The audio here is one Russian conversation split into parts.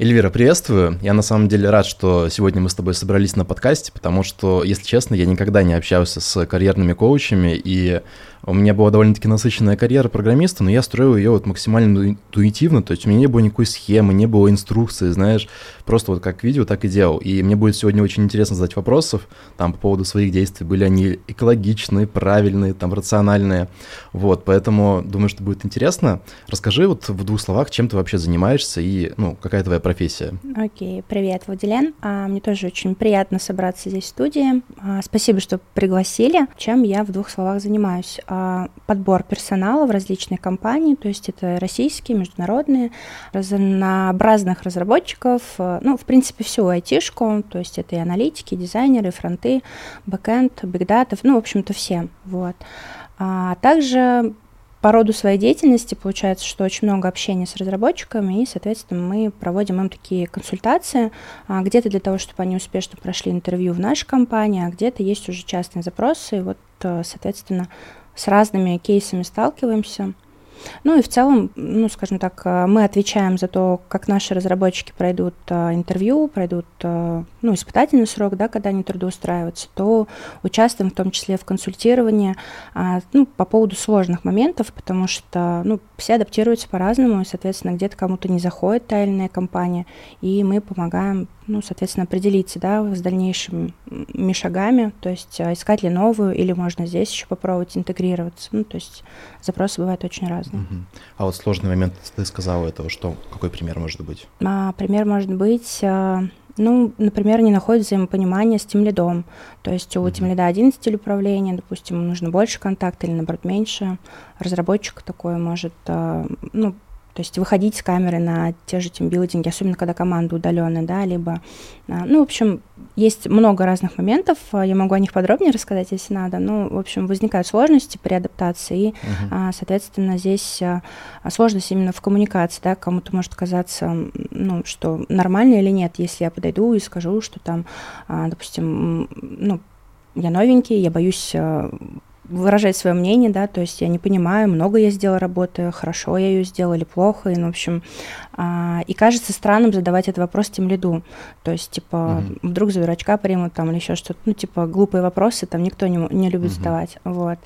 Эльвира, приветствую. Я на самом деле рад, что сегодня мы с тобой собрались на подкасте, потому что, если честно, я никогда не общался с карьерными коучами, и у меня была довольно-таки насыщенная карьера программиста, но я строил ее вот максимально интуитивно, то есть у меня не было никакой схемы, не было инструкции, знаешь, просто вот как видео, так и делал. И мне будет сегодня очень интересно задать вопросов там по поводу своих действий, были они экологичные, правильные, там рациональные, вот, поэтому думаю, что будет интересно. Расскажи вот в двух словах, чем ты вообще занимаешься и, ну, какая твоя профессия? Окей, привет, Владилен. А, мне тоже очень приятно собраться здесь в студии. А, спасибо, что пригласили. Чем я в двух словах занимаюсь? А, подбор персонала в различные компании, то есть это российские, международные, разнообразных разработчиков, ну, в принципе, всю айтишку, то есть это и аналитики, и дизайнеры, и фронты, бэкэнд, бигдатов, ну, в общем-то, все, вот. А также по роду своей деятельности получается, что очень много общения с разработчиками, и, соответственно, мы проводим им такие консультации, а, где-то для того, чтобы они успешно прошли интервью в нашей компании, а где-то есть уже частные запросы, и вот, э, соответственно, с разными кейсами сталкиваемся. Ну и в целом, ну, скажем так, э, мы отвечаем за то, как наши разработчики пройдут э, интервью, пройдут э, ну, испытательный срок, да, когда они трудоустраиваются, то участвуем в том числе в консультировании а, ну, по поводу сложных моментов, потому что ну, все адаптируются по-разному, и, соответственно, где-то кому-то не заходит та или иная компания, и мы помогаем ну, соответственно, определиться, да, с дальнейшими шагами, то есть искать ли новую, или можно здесь еще попробовать интегрироваться. Ну, то есть запросы бывают очень разные. Угу. А вот сложный момент, ты сказала этого, что, какой пример может быть? А, пример может быть ну, например, не находит взаимопонимания с тем лидом. То есть у тем лида один стиль управления, допустим, нужно больше контакта или, наоборот, меньше. Разработчик такой может, а, ну, то есть выходить с камеры на те же тимбилдинги, особенно когда команда удаленная, да, либо, а, ну, в общем, есть много разных моментов, а, я могу о них подробнее рассказать, если надо, ну, в общем, возникают сложности при адаптации, и, uh-huh. соответственно, здесь сложность именно в коммуникации, да, кому-то может казаться, ну, что нормально или нет, если я подойду и скажу, что там, допустим, ну, я новенький, я боюсь выражать свое мнение, да, то есть я не понимаю, много я сделала работы, хорошо я ее сделала или плохо, и, ну, в общем, а, и кажется странным задавать этот вопрос тем лиду, то есть, типа, угу. вдруг за дурачка примут там или еще что-то, ну, типа, глупые вопросы там никто не, не любит угу. задавать, вот,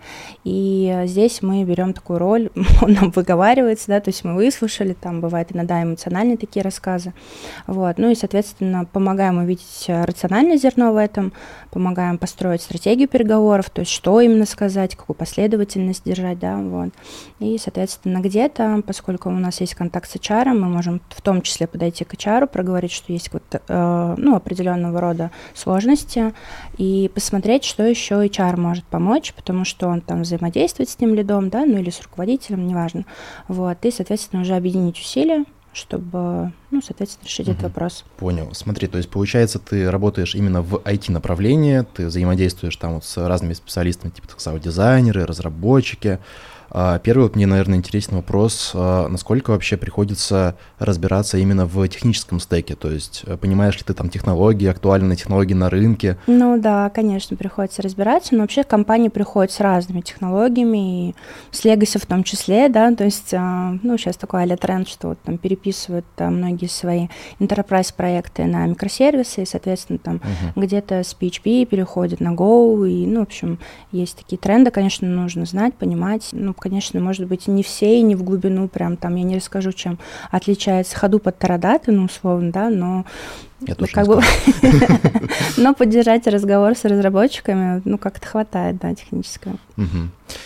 и здесь мы берем такую роль, он нам выговаривается, да, то есть мы выслушали, там, бывает иногда эмоциональные такие рассказы, вот, ну, и, соответственно, помогаем увидеть рациональное зерно в этом, помогаем построить стратегию переговоров, то есть что именно сказать, сказать, какую последовательность держать, да, вот. И, соответственно, где-то, поскольку у нас есть контакт с HR, мы можем в том числе подойти к HR, проговорить, что есть вот, э, ну, определенного рода сложности, и посмотреть, что еще HR может помочь, потому что он там взаимодействует с тем лидом, да, ну или с руководителем, неважно. Вот, и, соответственно, уже объединить усилия, чтобы, ну, соответственно, решить угу. этот вопрос. Понял. Смотри, то есть, получается, ты работаешь именно в IT-направлении, ты взаимодействуешь там вот с разными специалистами, типа, так сказать, дизайнеры, разработчики, первый вот мне, наверное, интересный вопрос, а, насколько вообще приходится разбираться именно в техническом стеке, то есть э, понимаешь ли ты там технологии, актуальные технологии на рынке? Ну да, конечно, приходится разбираться, но вообще компании приходят с разными технологиями, и с Legacy в том числе, да, то есть, а, ну, сейчас такой а тренд, что вот там переписывают там, многие свои enterprise проекты на микросервисы, и, соответственно, там uh-huh. где-то с PHP переходят на Go, и, ну, в общем, есть такие тренды, конечно, нужно знать, понимать, ну, конечно, может быть, не все и не в глубину, прям там, я не расскажу, чем отличается ходу под тарадаты, ну, условно, да, но я тоже как бы, но поддержать разговор с разработчиками, ну, как-то хватает, да, технического.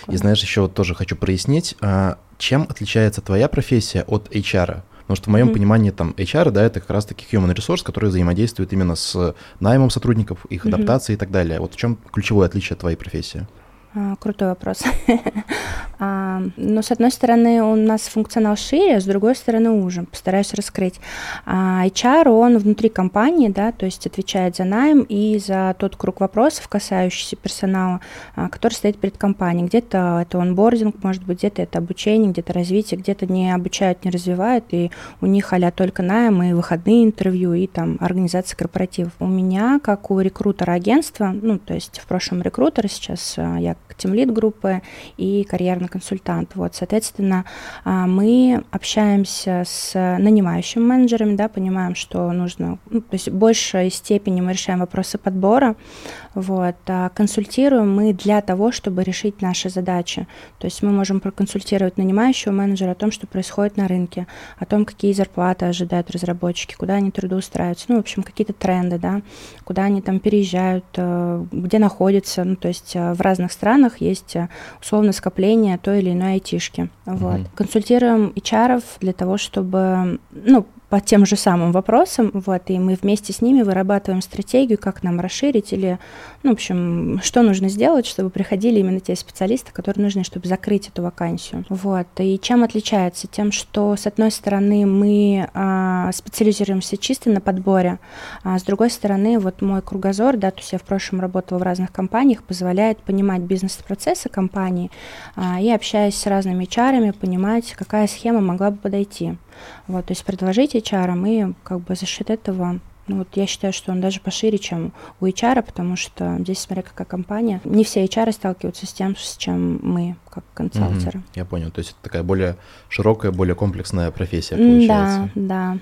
И знаешь, еще вот тоже хочу прояснить, а, чем отличается твоя профессия от HR? Потому что в моем mm-hmm. понимании там HR, да, это как раз-таки human resource, который взаимодействует именно с наймом сотрудников, их mm-hmm. адаптацией и так далее. Вот в чем ключевое отличие твоей профессии? А, крутой вопрос. а, ну, с одной стороны, у нас функционал шире, с другой стороны, уже. Постараюсь раскрыть. А, HR, он внутри компании, да, то есть отвечает за найм и за тот круг вопросов, касающихся персонала, а, который стоит перед компанией. Где-то это онбординг, может быть, где-то это обучение, где-то развитие, где-то не обучают, не развивают, и у них а только найм и выходные интервью, и там организация корпоративов. У меня, как у рекрутера агентства, ну, то есть в прошлом рекрутера, сейчас а, я тимлид группы и карьерный консультант. Вот, соответственно, а, мы общаемся с нанимающими менеджерами, да, понимаем, что нужно, ну, то есть в большей степени мы решаем вопросы подбора, вот, а консультируем мы для того, чтобы решить наши задачи. То есть мы можем проконсультировать нанимающего менеджера о том, что происходит на рынке, о том, какие зарплаты ожидают разработчики, куда они трудоустраиваются, ну, в общем, какие-то тренды, да, куда они там переезжают, э, где находятся, ну, то есть э, в разных странах есть э, условно скопление той или иной айтишки. Вот. Mm-hmm. Консультируем HR для того, чтобы, ну, по тем же самым вопросам, вот, и мы вместе с ними вырабатываем стратегию, как нам расширить или, ну, в общем, что нужно сделать, чтобы приходили именно те специалисты, которые нужны, чтобы закрыть эту вакансию. Вот, и чем отличается? Тем, что, с одной стороны, мы а, специализируемся чисто на подборе, а с другой стороны, вот мой кругозор, да, то есть я в прошлом работала в разных компаниях, позволяет понимать бизнес-процессы компании а, и, общаясь с разными чарами, понимать, какая схема могла бы подойти. Вот, то есть предложить HR, и как бы за счет этого ну, вот я считаю, что он даже пошире, чем у HR, потому что здесь, смотря какая компания, не все HR сталкиваются с тем, с чем мы, как консалтеры. Угу, я понял. То есть это такая более широкая, более комплексная профессия получается. Да, да.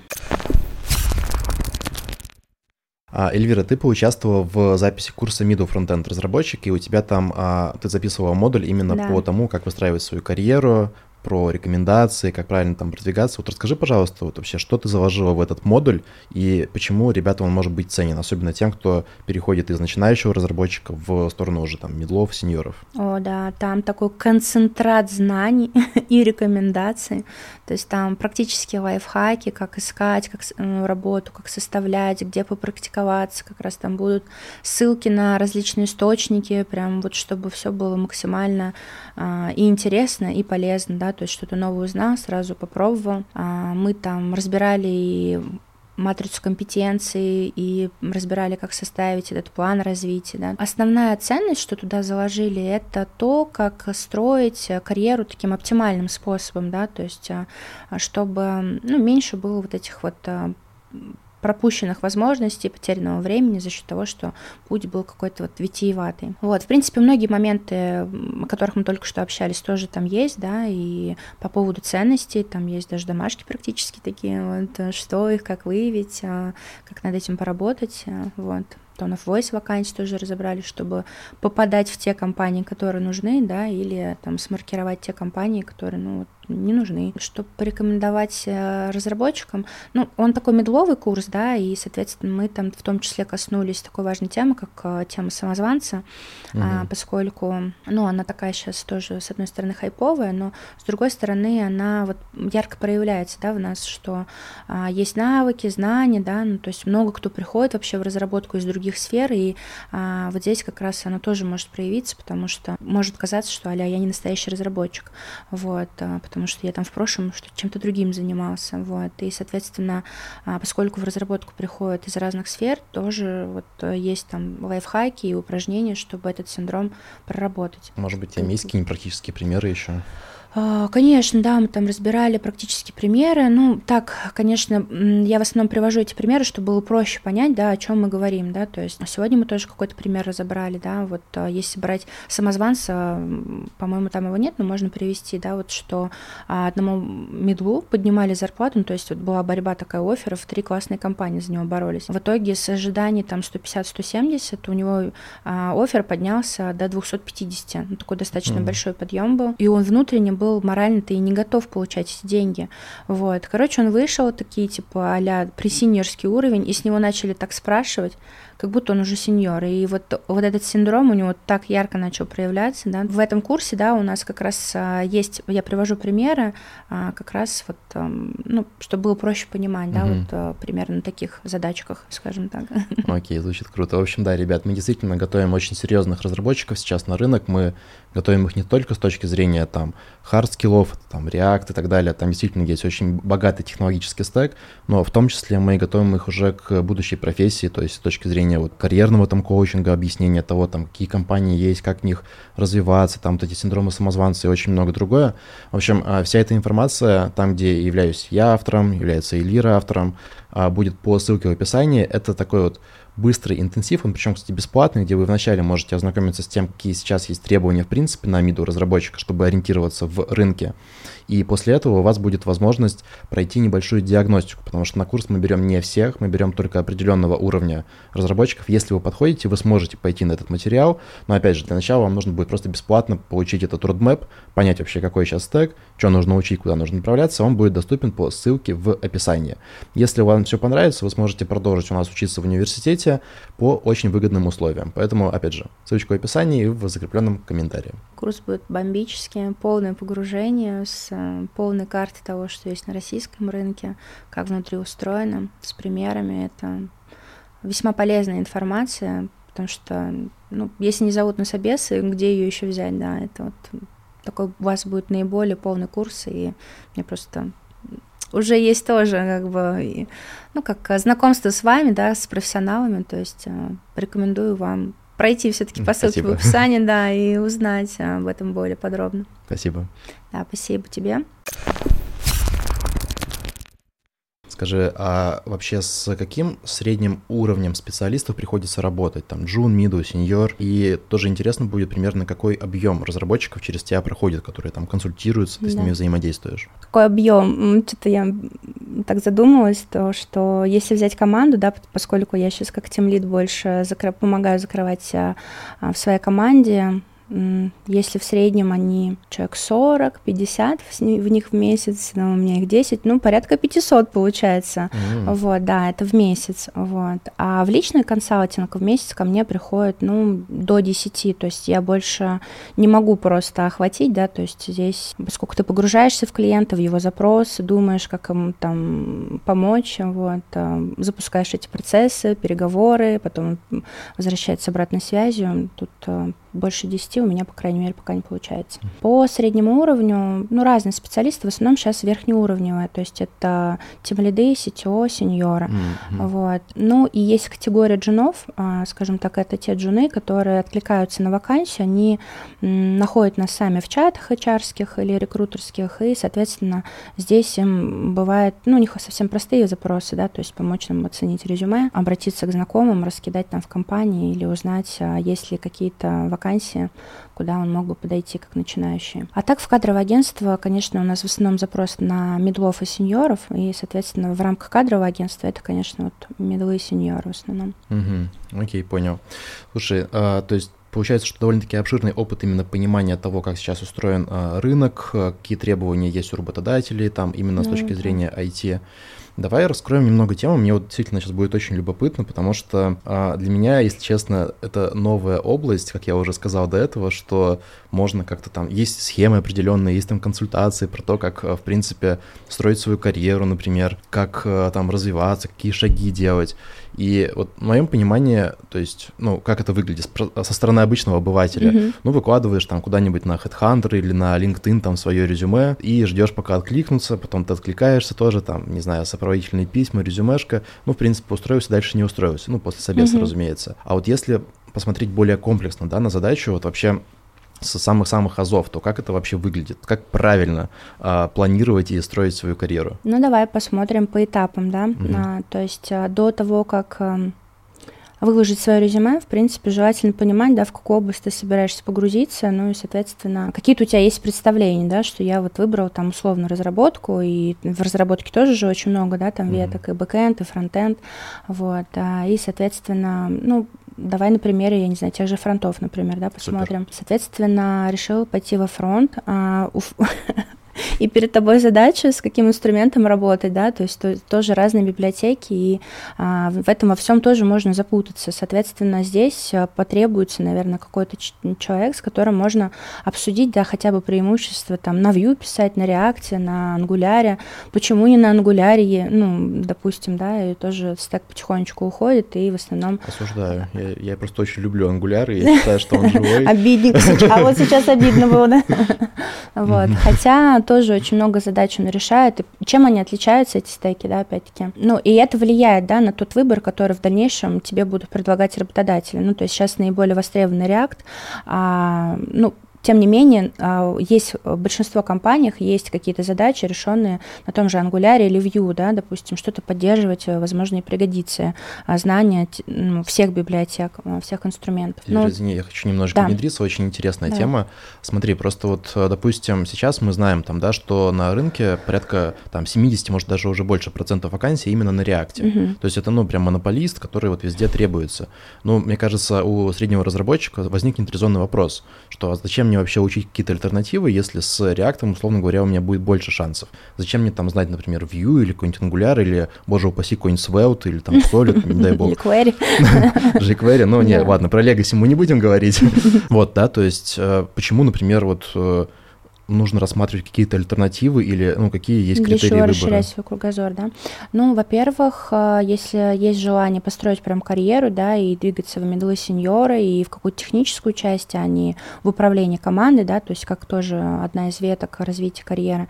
А, Эльвира, ты поучаствовала в записи курса Middle Frontend разработчик, и у тебя там а, ты записывала модуль именно да. по тому, как выстраивать свою карьеру, про рекомендации, как правильно там продвигаться. Вот расскажи, пожалуйста, вот вообще, что ты заложила в этот модуль и почему ребятам он может быть ценен, особенно тем, кто переходит из начинающего разработчика в сторону уже там медлов, сеньоров. О, да, там такой концентрат знаний и рекомендаций. То есть там практически лайфхаки, как искать как работу, как составлять, где попрактиковаться, как раз там будут ссылки на различные источники, прям вот чтобы все было максимально и интересно, и полезно, да, то есть что-то новое узнал, сразу попробовал. А, мы там разбирали матрицу компетенций и разбирали, как составить этот план развития. Да. Основная ценность, что туда заложили, это то, как строить карьеру таким оптимальным способом, да, то есть а, чтобы ну, меньше было вот этих вот пропущенных возможностей, потерянного времени за счет того, что путь был какой-то вот витиеватый. Вот, в принципе, многие моменты, о которых мы только что общались, тоже там есть, да, и по поводу ценностей, там есть даже домашки практически такие, вот, что их, как выявить, а, как над этим поработать, а, вот. Tone of Voice вакансии тоже разобрали, чтобы попадать в те компании, которые нужны, да, или там смаркировать те компании, которые, ну, не нужны. Чтобы порекомендовать э, разработчикам, ну, он такой медловый курс, да, и, соответственно, мы там в том числе коснулись такой важной темы, как э, тема самозванца, угу. поскольку, ну, она такая сейчас тоже, с одной стороны, хайповая, но с другой стороны, она вот ярко проявляется, да, в нас, что а, есть навыки, знания, да, ну, то есть много кто приходит вообще в разработку из других сфер, и а, вот здесь как раз она тоже может проявиться, потому что может казаться, что, аля, я не настоящий разработчик, вот, а, потому потому что я там в прошлом чем-то другим занимался, вот, и, соответственно, а, поскольку в разработку приходят из разных сфер, тоже вот э, есть там лайфхаки и упражнения, чтобы этот синдром проработать. Может быть, у тебя есть какие-нибудь практические примеры еще? А, конечно, да, мы там разбирали практически примеры. Ну, так, конечно, я в основном привожу эти примеры, чтобы было проще понять, да, о чем мы говорим, да. То есть сегодня мы тоже какой-то пример разобрали, да. Вот а, если брать самозванца, по-моему, там его нет, но можно привести, да, вот что а, одному медлу поднимали зарплату, ну, то есть вот была борьба такая офферов, три классные компании за него боролись. В итоге с ожиданий там 150-170 у него офер поднялся до 250, ну, такой достаточно mm. большой подъем был, и он внутренне был морально-то и не готов получать эти деньги. Вот. Короче, он вышел, такие, типа, а-ля пресиньорский уровень, и с него начали так спрашивать, как будто он уже сеньор. И вот, вот этот синдром у него так ярко начал проявляться. Да. В этом курсе да, у нас как раз а, есть, я привожу примеры, а, как раз вот, ну, чтобы было проще понимать, да, угу. вот а, примерно на таких задачках, скажем так. Окей, звучит круто. В общем, да, ребят, мы действительно готовим очень серьезных разработчиков сейчас на рынок. Мы готовим их не только с точки зрения там хард-скиллов, там React и так далее, там действительно есть очень богатый технологический стек, но в том числе мы готовим их уже к будущей профессии, то есть с точки зрения объяснения вот карьерного там коучинга, объяснения того, там, какие компании есть, как в них развиваться, там вот эти синдромы самозванца и очень много другое. В общем, а, вся эта информация, там, где являюсь я автором, является Эльвира автором, а, будет по ссылке в описании. Это такой вот быстрый интенсив, он причем, кстати, бесплатный, где вы вначале можете ознакомиться с тем, какие сейчас есть требования, в принципе, на миду разработчика, чтобы ориентироваться в рынке. И после этого у вас будет возможность пройти небольшую диагностику, потому что на курс мы берем не всех, мы берем только определенного уровня разработчиков. Если вы подходите, вы сможете пойти на этот материал, но опять же, для начала вам нужно будет просто бесплатно получить этот roadmap, понять вообще, какой сейчас стек, что нужно учить, куда нужно направляться, он будет доступен по ссылке в описании. Если вам все понравится, вы сможете продолжить у нас учиться в университете по очень выгодным условиям. Поэтому, опять же, ссылочка в описании и в закрепленном комментарии. Курс будет бомбический, полное погружение с полной картой того, что есть на российском рынке, как внутри устроено, с примерами. Это весьма полезная информация, потому что, ну, если не зовут на собесы, где ее еще взять, да, это вот такой у вас будет наиболее полный курс, и мне просто уже есть тоже как бы, ну, как знакомство с вами, да, с профессионалами, то есть э, рекомендую вам пройти все-таки по ссылке в описании, да, и узнать об этом более подробно. Спасибо. Да, спасибо тебе. Скажи, а вообще с каким средним уровнем специалистов приходится работать? Там джун, миду, сеньор. И тоже интересно будет примерно, какой объем разработчиков через тебя проходит, которые там консультируются, ты да. с ними взаимодействуешь. Какой объем? Что-то я так задумалась, то, что если взять команду, да, поскольку я сейчас как тимлид больше закры... помогаю закрывать а, в своей команде, если в среднем они человек 40, 50 в них в месяц, ну, у меня их 10, ну, порядка 500 получается. Mm. Вот, да, это в месяц. Вот. А в личный консалтинг в месяц ко мне приходит, ну, до 10. То есть я больше не могу просто охватить, да, то есть здесь, поскольку ты погружаешься в клиента, в его запросы, думаешь, как ему там помочь, вот, запускаешь эти процессы, переговоры, потом возвращается обратной связью. Тут а, больше 10 у меня, по крайней мере, пока не получается. По среднему уровню, ну, разные специалисты, в основном сейчас верхнеуровневые, то есть это тимлиды, CTO, сеньора. Mm-hmm. Вот. Ну, и есть категория джунов, а, скажем так, это те джуны, которые откликаются на вакансию, они находят нас сами в чатах hr или рекрутерских, и, соответственно, здесь им бывает, ну, у них совсем простые запросы, да, то есть помочь нам оценить резюме, обратиться к знакомым, раскидать там в компании или узнать, а, есть ли какие-то вакансии вакансии, куда он мог бы подойти как начинающий. А так в кадровое агентство, конечно, у нас в основном запрос на медлов и сеньоров, и, соответственно, в рамках кадрового агентства это, конечно, вот медлы и сеньоры в основном. Угу. Окей, понял. Слушай, а, то есть Получается, что довольно-таки обширный опыт именно понимания того, как сейчас устроен а, рынок, какие требования есть у работодателей, там именно ну, с точки зрения IT. Давай раскроем немного тему. Мне вот действительно сейчас будет очень любопытно, потому что а, для меня, если честно, это новая область, как я уже сказал до этого, что можно как-то там есть схемы определенные, есть там консультации про то, как, а, в принципе, строить свою карьеру, например, как а, там развиваться, какие шаги делать. И вот в моем понимании, то есть, ну, как это выглядит со стороны обычного обывателя, mm-hmm. ну, выкладываешь там куда-нибудь на Headhunter или на LinkedIn там свое резюме и ждешь, пока откликнутся, потом ты откликаешься тоже, там, не знаю, сопроводительные письма, резюмешка, ну, в принципе, устроился, дальше не устроился, ну, после собеса, mm-hmm. разумеется. А вот если посмотреть более комплексно, да, на задачу, вот вообще со самых-самых азов, то как это вообще выглядит? Как правильно а, планировать и строить свою карьеру? Ну, давай посмотрим по этапам, да. Угу. А, то есть а, до того, как а, выложить свое резюме, в принципе, желательно понимать, да, в какую область ты собираешься погрузиться, ну и, соответственно, какие-то у тебя есть представления, да, что я вот выбрал там условно разработку, и в разработке тоже же очень много, да, там веток, mm-hmm. и бэкэнд, и фронтенд, вот, а, и, соответственно, ну, Давай на примере, я не знаю, тех же фронтов, например, да, посмотрим. Супер. Соответственно, решил пойти во фронт. А, у, и перед тобой задача, с каким инструментом работать, да, то есть то, тоже разные библиотеки, и а, в этом во всем тоже можно запутаться. Соответственно, здесь а, потребуется, наверное, какой-то человек, с которым можно обсудить, да, хотя бы преимущества там на Vue писать, на React, на Angular, почему не на Angular, ну, допустим, да, и тоже стек потихонечку уходит, и в основном... Осуждаю, я, я просто очень люблю Angular, и я считаю, что он живой. Обидненько, а вот сейчас обидно было, да? Вот, хотя тоже очень много задач он решает. И чем они отличаются, эти стейки, да, опять-таки? Ну, и это влияет, да, на тот выбор, который в дальнейшем тебе будут предлагать работодатели. Ну, то есть сейчас наиболее востребованный React, а, ну, тем не менее, а, есть в большинство компаниях есть какие-то задачи, решенные на том же Angular или Vue, да, допустим, что-то поддерживать, э, возможно, и пригодится, а, знания ну, всех библиотек, а, всех инструментов. Лера, ну, извини, я хочу немножко да. внедриться, очень интересная да. тема. Смотри, просто вот, э, допустим, сейчас мы знаем там, да, что на рынке порядка там 70, может даже уже больше процентов вакансий именно на React. Угу. То есть это, ну, прям монополист, который вот везде требуется. Ну, мне кажется, у среднего разработчика возникнет резонный вопрос, что а зачем мне вообще учить какие-то альтернативы, если с React, условно говоря, у меня будет больше шансов? Зачем мне там знать, например, Vue или какой-нибудь Angular, или, боже упаси, какой-нибудь Svelte, или там Solid, не дай бог. jQuery. jQuery, ну, не, ладно, про Legacy мы не будем говорить. Вот, да, то есть э, почему, например, вот э, нужно рассматривать какие-то альтернативы или ну, какие есть критерии Еще выбора? расширять свой кругозор, да. Ну, во-первых, э, если есть желание построить прям карьеру, да, и двигаться в медлы сеньора и в какую-то техническую часть, а не в управлении командой, да, то есть как тоже одна из веток развития карьеры,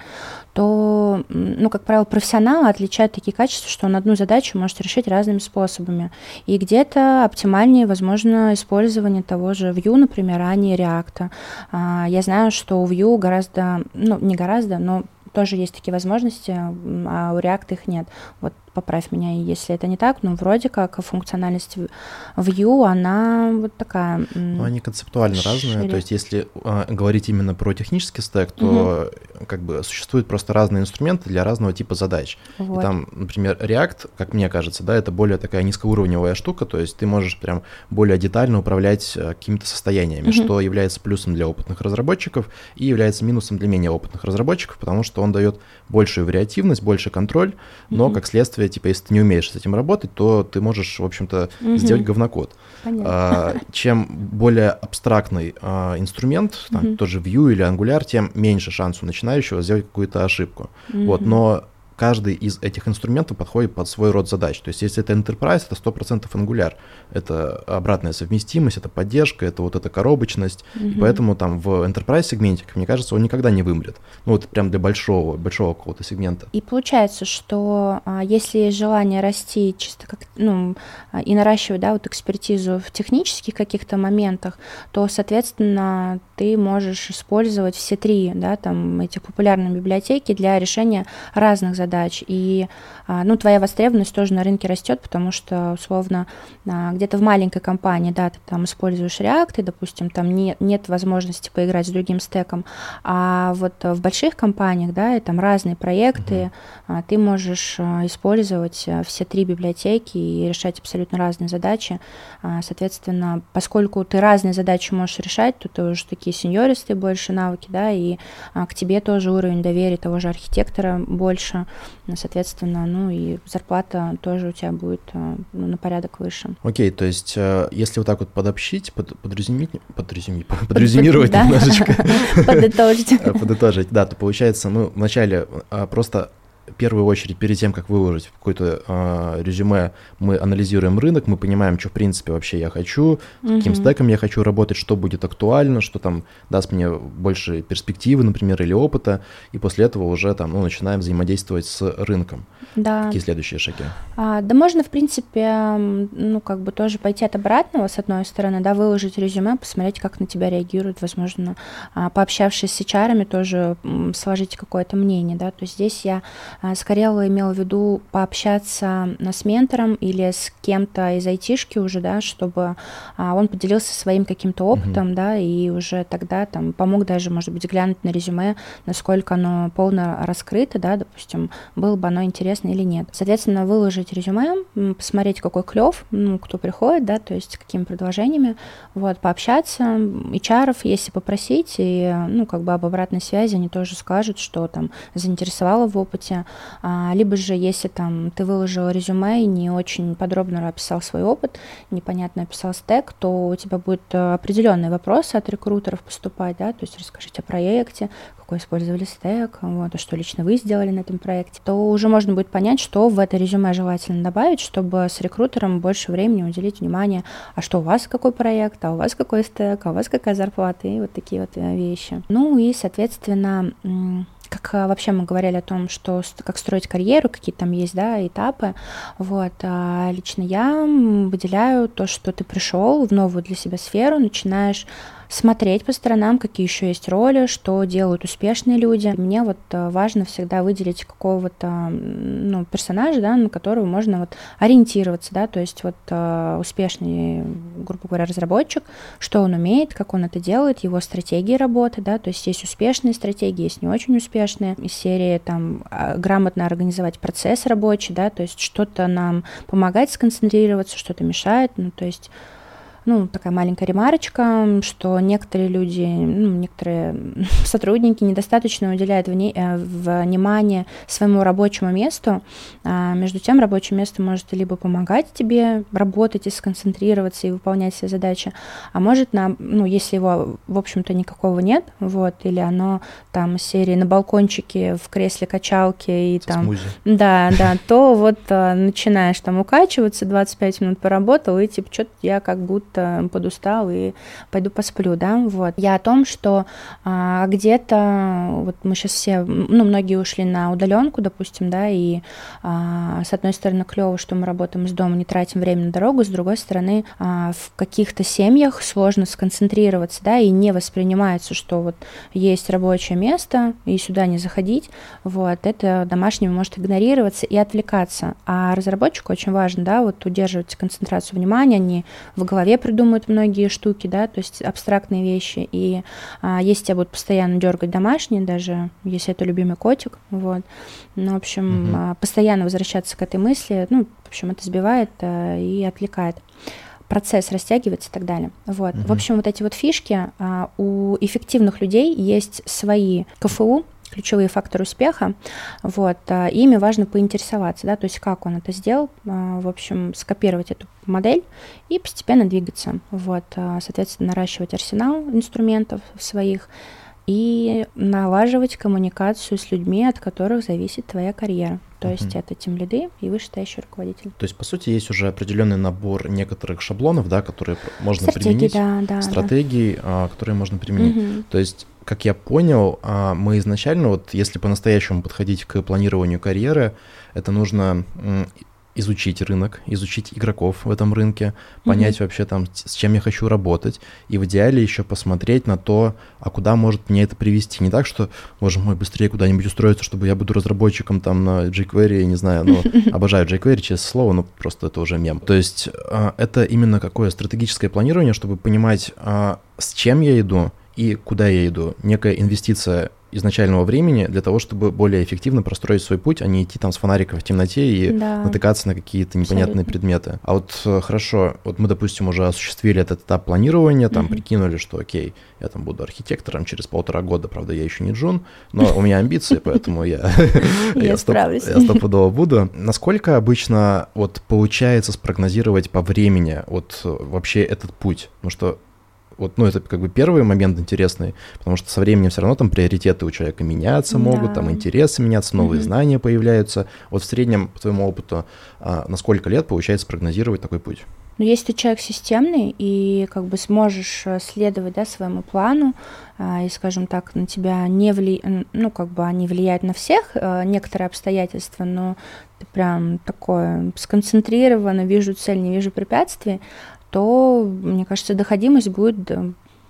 то, ну, как правило, профессионалы отличают такие качества, что он одну задачу может решить разными способами. И где-то оптимальнее, возможно, использование того же Vue, например, а не React. А, я знаю, что у Vue гораздо гораздо, ну, не гораздо, но тоже есть такие возможности, а у React их нет. Вот поправь меня, если это не так, но вроде как функциональность Vue, она вот такая... Ну, они концептуально шире. разные, то есть если э, говорить именно про технический стек, то угу. как бы существуют просто разные инструменты для разного типа задач. Вот. И там, например, React, как мне кажется, да, это более такая низкоуровневая штука, то есть ты можешь прям более детально управлять э, какими-то состояниями, угу. что является плюсом для опытных разработчиков и является минусом для менее опытных разработчиков, потому что он дает большую вариативность, больше контроль, но, угу. как следствие, типа, если ты не умеешь с этим работать, то ты можешь, в общем-то, угу. сделать говнокод. А, чем более абстрактный а, инструмент, там, угу. тоже Vue или Angular, тем меньше шанс у начинающего сделать какую-то ошибку. Угу. Вот, но каждый из этих инструментов подходит под свой род задач. То есть, если это Enterprise, это 100% Angular. Это обратная совместимость, это поддержка, это вот эта коробочность. Mm-hmm. И поэтому там в Enterprise сегменте, мне кажется, он никогда не вымрет. Ну, вот прям для большого, большого какого-то сегмента. И получается, что а, если есть желание расти чисто как, ну, а, и наращивать, да, вот экспертизу в технических каких-то моментах, то, соответственно, ты можешь использовать все три, да, там, этих популярные библиотеки для решения разных задач задач. И ну, твоя востребованность тоже на рынке растет, потому что, условно, а, где-то в маленькой компании, да, ты там используешь React, и, допустим, там не, нет возможности поиграть с другим стеком, а вот в больших компаниях, да, и там разные проекты, uh-huh. ты можешь использовать все три библиотеки и решать абсолютно разные задачи. Соответственно, поскольку ты разные задачи можешь решать, то ты уже такие сеньористые больше навыки, да, и к тебе тоже уровень доверия того же архитектора больше, соответственно, ну и зарплата тоже у тебя будет э, ну, на порядок выше. Окей, то есть э, если вот так вот подобщить, под, подразумить, подразумить, подрезюмировать немножечко. Подытожить. Подытожить, да, то получается, ну, вначале просто в первую очередь, перед тем, как выложить какое-то э, резюме, мы анализируем рынок, мы понимаем, что в принципе вообще я хочу, с каким стеком я хочу работать, что будет актуально, что там даст мне больше перспективы, например, или опыта, и после этого уже там, ну, начинаем взаимодействовать с рынком. Да. Какие следующие шаги? А, да можно, в принципе, ну, как бы тоже пойти от обратного, с одной стороны, да, выложить резюме, посмотреть, как на тебя реагируют, возможно, а, пообщавшись с HR, тоже сложить какое-то мнение, да, то есть здесь я скорее имел в виду пообщаться а, с ментором или с кем-то из айтишки уже, да, чтобы а, он поделился своим каким-то опытом, mm-hmm. да, и уже тогда там помог даже, может быть, глянуть на резюме, насколько оно полно раскрыто, да, допустим, было бы оно интересно или нет. Соответственно, выложить резюме, посмотреть, какой клев, ну, кто приходит, да, то есть какими предложениями, вот, пообщаться, HR, если попросить, и, ну, как бы об обратной связи они тоже скажут, что там заинтересовало в опыте, а, либо же, если там ты выложил резюме и не очень подробно описал свой опыт, непонятно описал стек, то у тебя будут э, определенные вопросы от рекрутеров поступать, да, то есть расскажите о проекте, какой использовали стек, вот, а что лично вы сделали на этом проекте, то уже можно будет понять, что в это резюме желательно добавить, чтобы с рекрутером больше времени уделить внимание, а что у вас какой проект, а у вас какой стек, а у вас какая зарплата, и вот такие вот э, вещи. Ну и, соответственно, как а, вообще мы говорили о том, что как строить карьеру, какие там есть, да, этапы. Вот, а лично я выделяю то, что ты пришел в новую для себя сферу, начинаешь смотреть по сторонам, какие еще есть роли, что делают успешные люди. Мне вот э, важно всегда выделить какого-то ну, персонажа, да, на которого можно вот ориентироваться, да, то есть вот э, успешный, грубо говоря, разработчик, что он умеет, как он это делает, его стратегии работы, да, то есть есть успешные стратегии, есть не очень успешные, из серии там а, грамотно организовать процесс рабочий, да, то есть что-то нам помогать сконцентрироваться, что-то мешает, ну, то есть ну, такая маленькая ремарочка, что некоторые люди, ну, некоторые сотрудники недостаточно уделяют вне, э, внимание своему рабочему месту, а между тем рабочее место может либо помогать тебе работать и сконцентрироваться и выполнять все задачи, а может, на, ну, если его, в общем-то, никакого нет, вот, или оно там из серии на балкончике в кресле качалки и там... Смузи. Да, да, то вот э, начинаешь там укачиваться, 25 минут поработал, и типа, что-то я как будто подустал и пойду посплю, да, вот. Я о том, что а, где-то, вот мы сейчас все, ну, многие ушли на удаленку, допустим, да, и а, с одной стороны клево, что мы работаем из дома, не тратим время на дорогу, с другой стороны а, в каких-то семьях сложно сконцентрироваться, да, и не воспринимается, что вот есть рабочее место, и сюда не заходить, вот, это домашним может игнорироваться и отвлекаться, а разработчику очень важно, да, вот удерживать концентрацию внимания, не в голове придумывают многие штуки, да, то есть абстрактные вещи. И а, если тебя будут постоянно дергать домашние, даже если это любимый котик, вот, ну, в общем, угу. а, постоянно возвращаться к этой мысли, ну, в общем, это сбивает а, и отвлекает процесс растягивается и так далее. Вот. Угу. В общем, вот эти вот фишки а, у эффективных людей есть свои КФУ, ключевые факторы успеха, вот, а, ими важно поинтересоваться, да, то есть как он это сделал, а, в общем, скопировать эту модель и постепенно двигаться, вот, а, соответственно, наращивать арсенал инструментов своих и налаживать коммуникацию с людьми, от которых зависит твоя карьера. То uh-huh. есть это тем лиды и вышестоящий руководитель. То есть, по сути, есть уже определенный набор некоторых шаблонов, да, которые можно Стратегии, применить, да, да, стратегии, да. которые можно применить. Uh-huh. То есть как я понял, а, мы изначально, вот если по-настоящему подходить к планированию карьеры, это нужно изучить рынок, изучить игроков в этом рынке, понять mm-hmm. вообще там, с чем я хочу работать, и в идеале еще посмотреть на то, а куда может мне это привести. Не так, что, боже мой, быстрее куда-нибудь устроиться, чтобы я буду разработчиком там на jQuery, не знаю, ну, обожаю jQuery, честное слово, но просто это уже мем. То есть а, это именно какое стратегическое планирование, чтобы понимать, а, с чем я иду, и куда я иду. Некая инвестиция изначального времени для того, чтобы более эффективно простроить свой путь, а не идти там с фонариком в темноте и да. натыкаться на какие-то непонятные Абсолютно. предметы. А вот э, хорошо, вот мы, допустим, уже осуществили этот этап планирования, там угу. прикинули, что окей, я там буду архитектором через полтора года, правда, я еще не Джун, но у меня амбиции, поэтому я стопудово буду. Насколько обычно вот получается спрогнозировать по времени вот э, вообще этот путь? Потому что вот, ну, это как бы первый момент интересный, потому что со временем все равно там приоритеты у человека меняться могут, да. там интересы меняться, новые mm знания появляются. Вот в среднем, по твоему опыту, а, на сколько лет получается прогнозировать такой путь? Но если ты человек системный и как бы сможешь э, следовать да, своему плану, а, и, скажем так, на тебя не влияют, ну, как бы они влияют на всех, а, некоторые обстоятельства, но ты прям такое сконцентрированно, вижу цель, не вижу препятствий, то, мне кажется, доходимость будет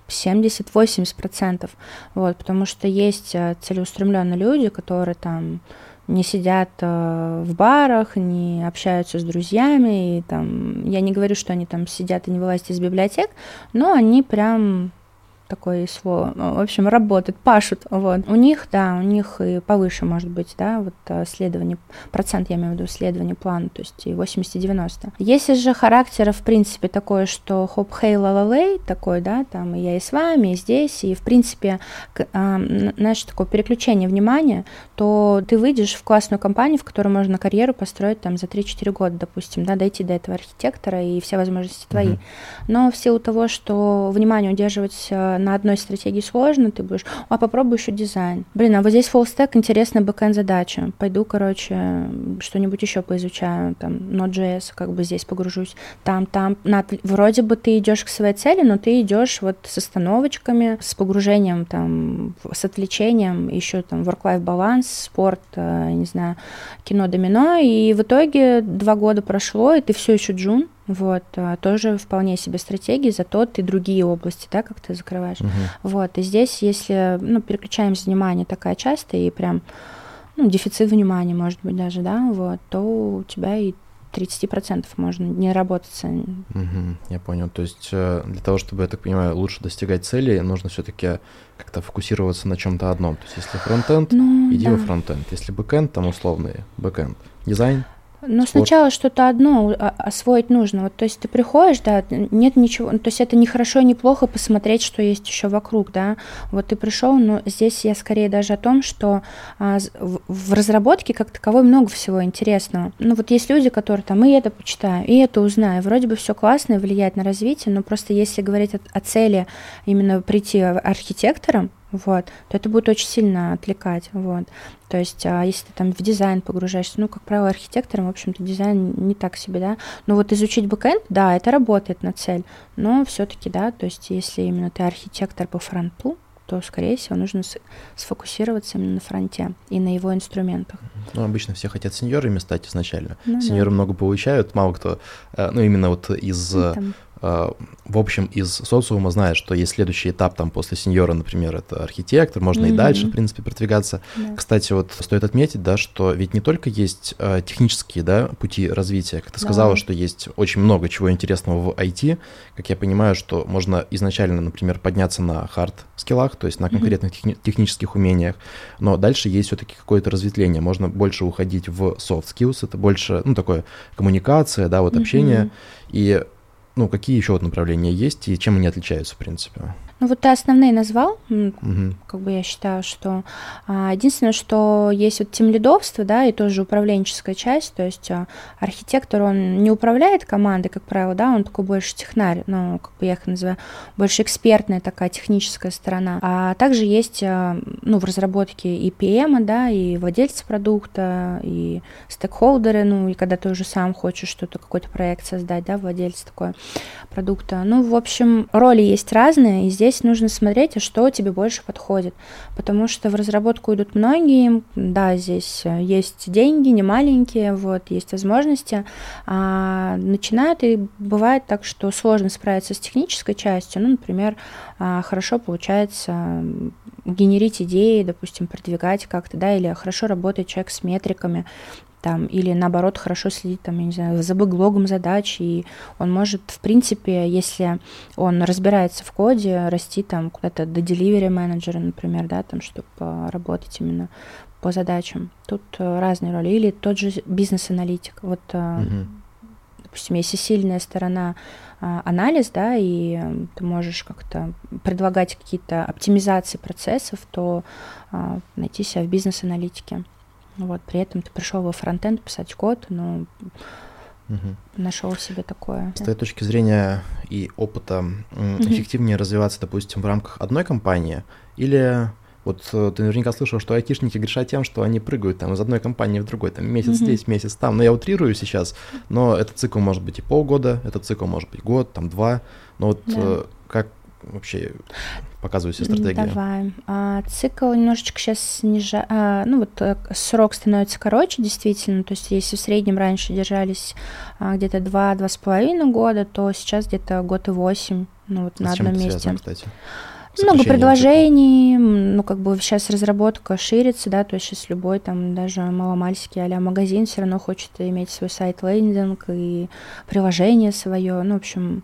70-80%. Вот, потому что есть э, целеустремленные люди, которые там не сидят э, в барах, не общаются с друзьями. И, там, я не говорю, что они там сидят и не вылазят из библиотек, но они прям такое слово. В общем, работают, пашут. Вот. У них, да, у них и повыше может быть, да, вот э, следование, процент, я имею в виду, следование плану, то есть и 80-90. Если же характер, в принципе, такой, что хоп, хей, ла ла лей, такой, да, там и я и с вами, и здесь, и, в принципе, э, знаешь, такое переключение внимания, то ты выйдешь в классную компанию, в которой можно карьеру построить там за 3-4 года, допустим, да, дойти до этого архитектора и все возможности твои. Mm-hmm. Но в силу того, что внимание удерживать э, на одной стратегии сложно, ты будешь, а попробуй еще дизайн. Блин, а вот здесь full stack интересная бэкэнд задача. Пойду, короче, что-нибудь еще поизучаю, там, Node.js, как бы здесь погружусь, там, там. На, вроде бы ты идешь к своей цели, но ты идешь вот с остановочками, с погружением, там, с отвлечением, еще там work-life баланс, спорт, э, не знаю, кино, домино, и в итоге два года прошло, и ты все еще джун, вот, а, тоже вполне себе стратегии, зато ты другие области, да, как ты закрываешь. Мгм. Вот, и здесь, если, ну, переключаемся внимание такая часто и прям, ну, дефицит внимания, может быть, даже, да, вот, то у тебя и 30% можно не работаться. Мгм, я понял. То есть э, для того, чтобы, я так понимаю, лучше достигать цели, нужно все-таки как-то фокусироваться на чем-то одном. То есть если фронтенд, Ну, иди да. во фронтенд. Если бэкенд, там условный бэкенд. Дизайн, Но Спорт. сначала что-то одно о- освоить нужно. Вот, то есть ты приходишь, да, нет ничего, ну, то есть это не хорошо, не плохо посмотреть, что есть еще вокруг, да. Вот ты пришел, но здесь я скорее даже о том, что а, в разработке как таковой много всего интересного. Ну вот есть люди, которые там и это почитаю, и это узнаю. Вроде бы все классно и влияет на развитие, но просто если говорить о, о цели именно прийти архитектором, вот, то это будет очень сильно отвлекать, вот. То есть, а если ты там в дизайн погружаешься, ну, как правило, архитектором, в общем-то, дизайн не так себе, да. Но вот изучить бэкэнд, да, это работает на цель, но все-таки, да, то есть, если именно ты архитектор по фронту, то, скорее всего, нужно сфокусироваться именно на фронте и на его инструментах. ну, обычно все хотят сеньорами стать изначально. Ну да. Сеньоры много получают, мало кто, э, ну, именно вот из, Ну, там, в общем, из социума знает, что есть следующий этап там после сеньора, например, это архитектор, можно и Мгм. дальше, в принципе, продвигаться. да. Кстати, вот стоит отметить, да, что ведь не только есть э, технические, да, пути развития, как ты сказала, Да. что есть очень много чего интересного в IT, как я понимаю, что можно изначально, например, подняться на хард-скиллах, то есть на конкретных техни- технических умениях, но дальше есть все-таки какое-то разветвление, можно больше уходить в soft skills, это больше, ну, такое коммуникация, да, вот общение, Мгм. и, ну, какие еще вот направления есть и чем они отличаются, в принципе? Ну, вот ты основные назвал, Мгм. как бы я считаю, что а, единственное, что есть вот тимлидовство, да, и тоже управленческая часть, то есть а, архитектор, он не управляет командой, как правило, да, он такой больше технарь, ну, как бы я их называю, больше экспертная такая техническая сторона. А также есть, а, ну, в разработке и PM, да, и владельцы продукта, и стейкхолдеры, ну, и когда ты уже сам хочешь что-то, какой-то проект создать, да, владелец такой продукта. Ну, в общем, роли есть разные, и здесь нужно смотреть, а что тебе больше подходит. Потому что в разработку идут многие, да, здесь э, есть деньги, не маленькие, вот, есть возможности. А начинают и бывает так, что сложно справиться с технической частью. Ну, например, а, хорошо получается генерить идеи, допустим, продвигать как-то, да, или хорошо работает человек с метриками, там, или наоборот хорошо следить, там, я не знаю, за бэклогом задач, и он может, в принципе, если он разбирается в коде, расти там куда-то до delivery менеджера, например, да, там, чтобы работать именно по задачам. Тут э, разные роли. Или тот же бизнес-аналитик. Вот, Мгм. допустим, если сильная сторона а, анализ, да, и ты можешь как-то предлагать какие-то оптимизации процессов, то а, найти себя в бизнес-аналитике. Вот, при этом ты пришел во фронтенд писать код, но Мгм. нашел себе такое. С твоей точки зрения и опыта эффективнее развиваться, допустим, в рамках одной компании или вот э, ты наверняка слышал, что айтишники грешат тем, что они прыгают там из одной компании в другой, там месяц Мгм. здесь, месяц там. Но я утрирую сейчас, но этот цикл может быть и полгода, этот цикл может быть год, там два. Но вот Да. э, как вообще показывает себя М, стратегия? Давай. А, цикл немножечко сейчас снижает. ну вот э, срок становится короче, действительно. То есть если в среднем раньше держались а, где-то два-два с половиной года, то сейчас где-то год и восемь. Ну вот А на одном месте. связано, кстати? Много предложений, м, ну как бы сейчас разработка ширится, да, то есть сейчас любой там даже маломальский а магазин все равно хочет иметь свой сайт лендинг и приложение свое, ну в общем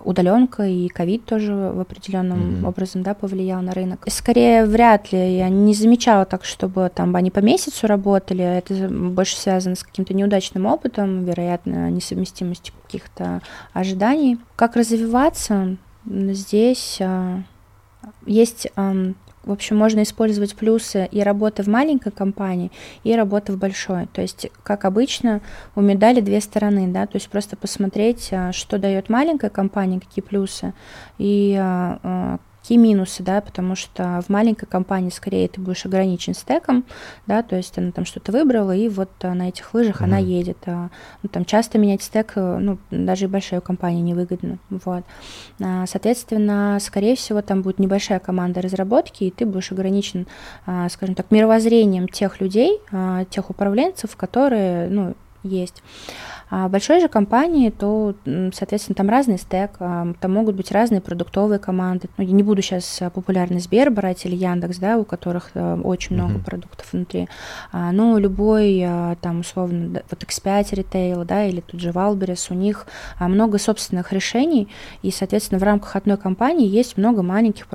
удаленка и ковид тоже в определенном Мгм. образом да, повлиял на рынок. Скорее, вряд ли. Я не замечала так, чтобы там они по месяцу работали. Это больше связано с каким-то неудачным опытом, вероятно, несовместимостью каких-то ожиданий. Как развиваться? Здесь а, есть, в общем, можно использовать плюсы и работы в маленькой компании, и работы в большой. То есть, как обычно, у медали две стороны, да, то есть просто посмотреть, а, что дает маленькая компания, какие плюсы, и какие минусы, да, потому что в маленькой компании скорее ты будешь ограничен стеком, да, то есть она там что-то выбрала, и вот а, на этих лыжах она Мгм. едет. а, ну, там часто менять стек, э, ну, даже и большой компании невыгодно, вот. А, Соответственно, скорее всего, там будет небольшая команда разработки, и ты будешь ограничен, а, скажем так, мировоззрением тех людей, тех управленцев, которые, ну, есть. А в большой же компании, то, соответственно, там разный стек, а, там могут быть разные продуктовые команды. Ну, я не буду сейчас популярный Сбер брать или Яндекс, да, у которых э, очень много mm-hmm. продуктов внутри. А, но любой, там, условно, вот X5 Retail, да, или тут же Wildberries, у них много собственных решений, и, соответственно, в рамках одной компании есть много маленьких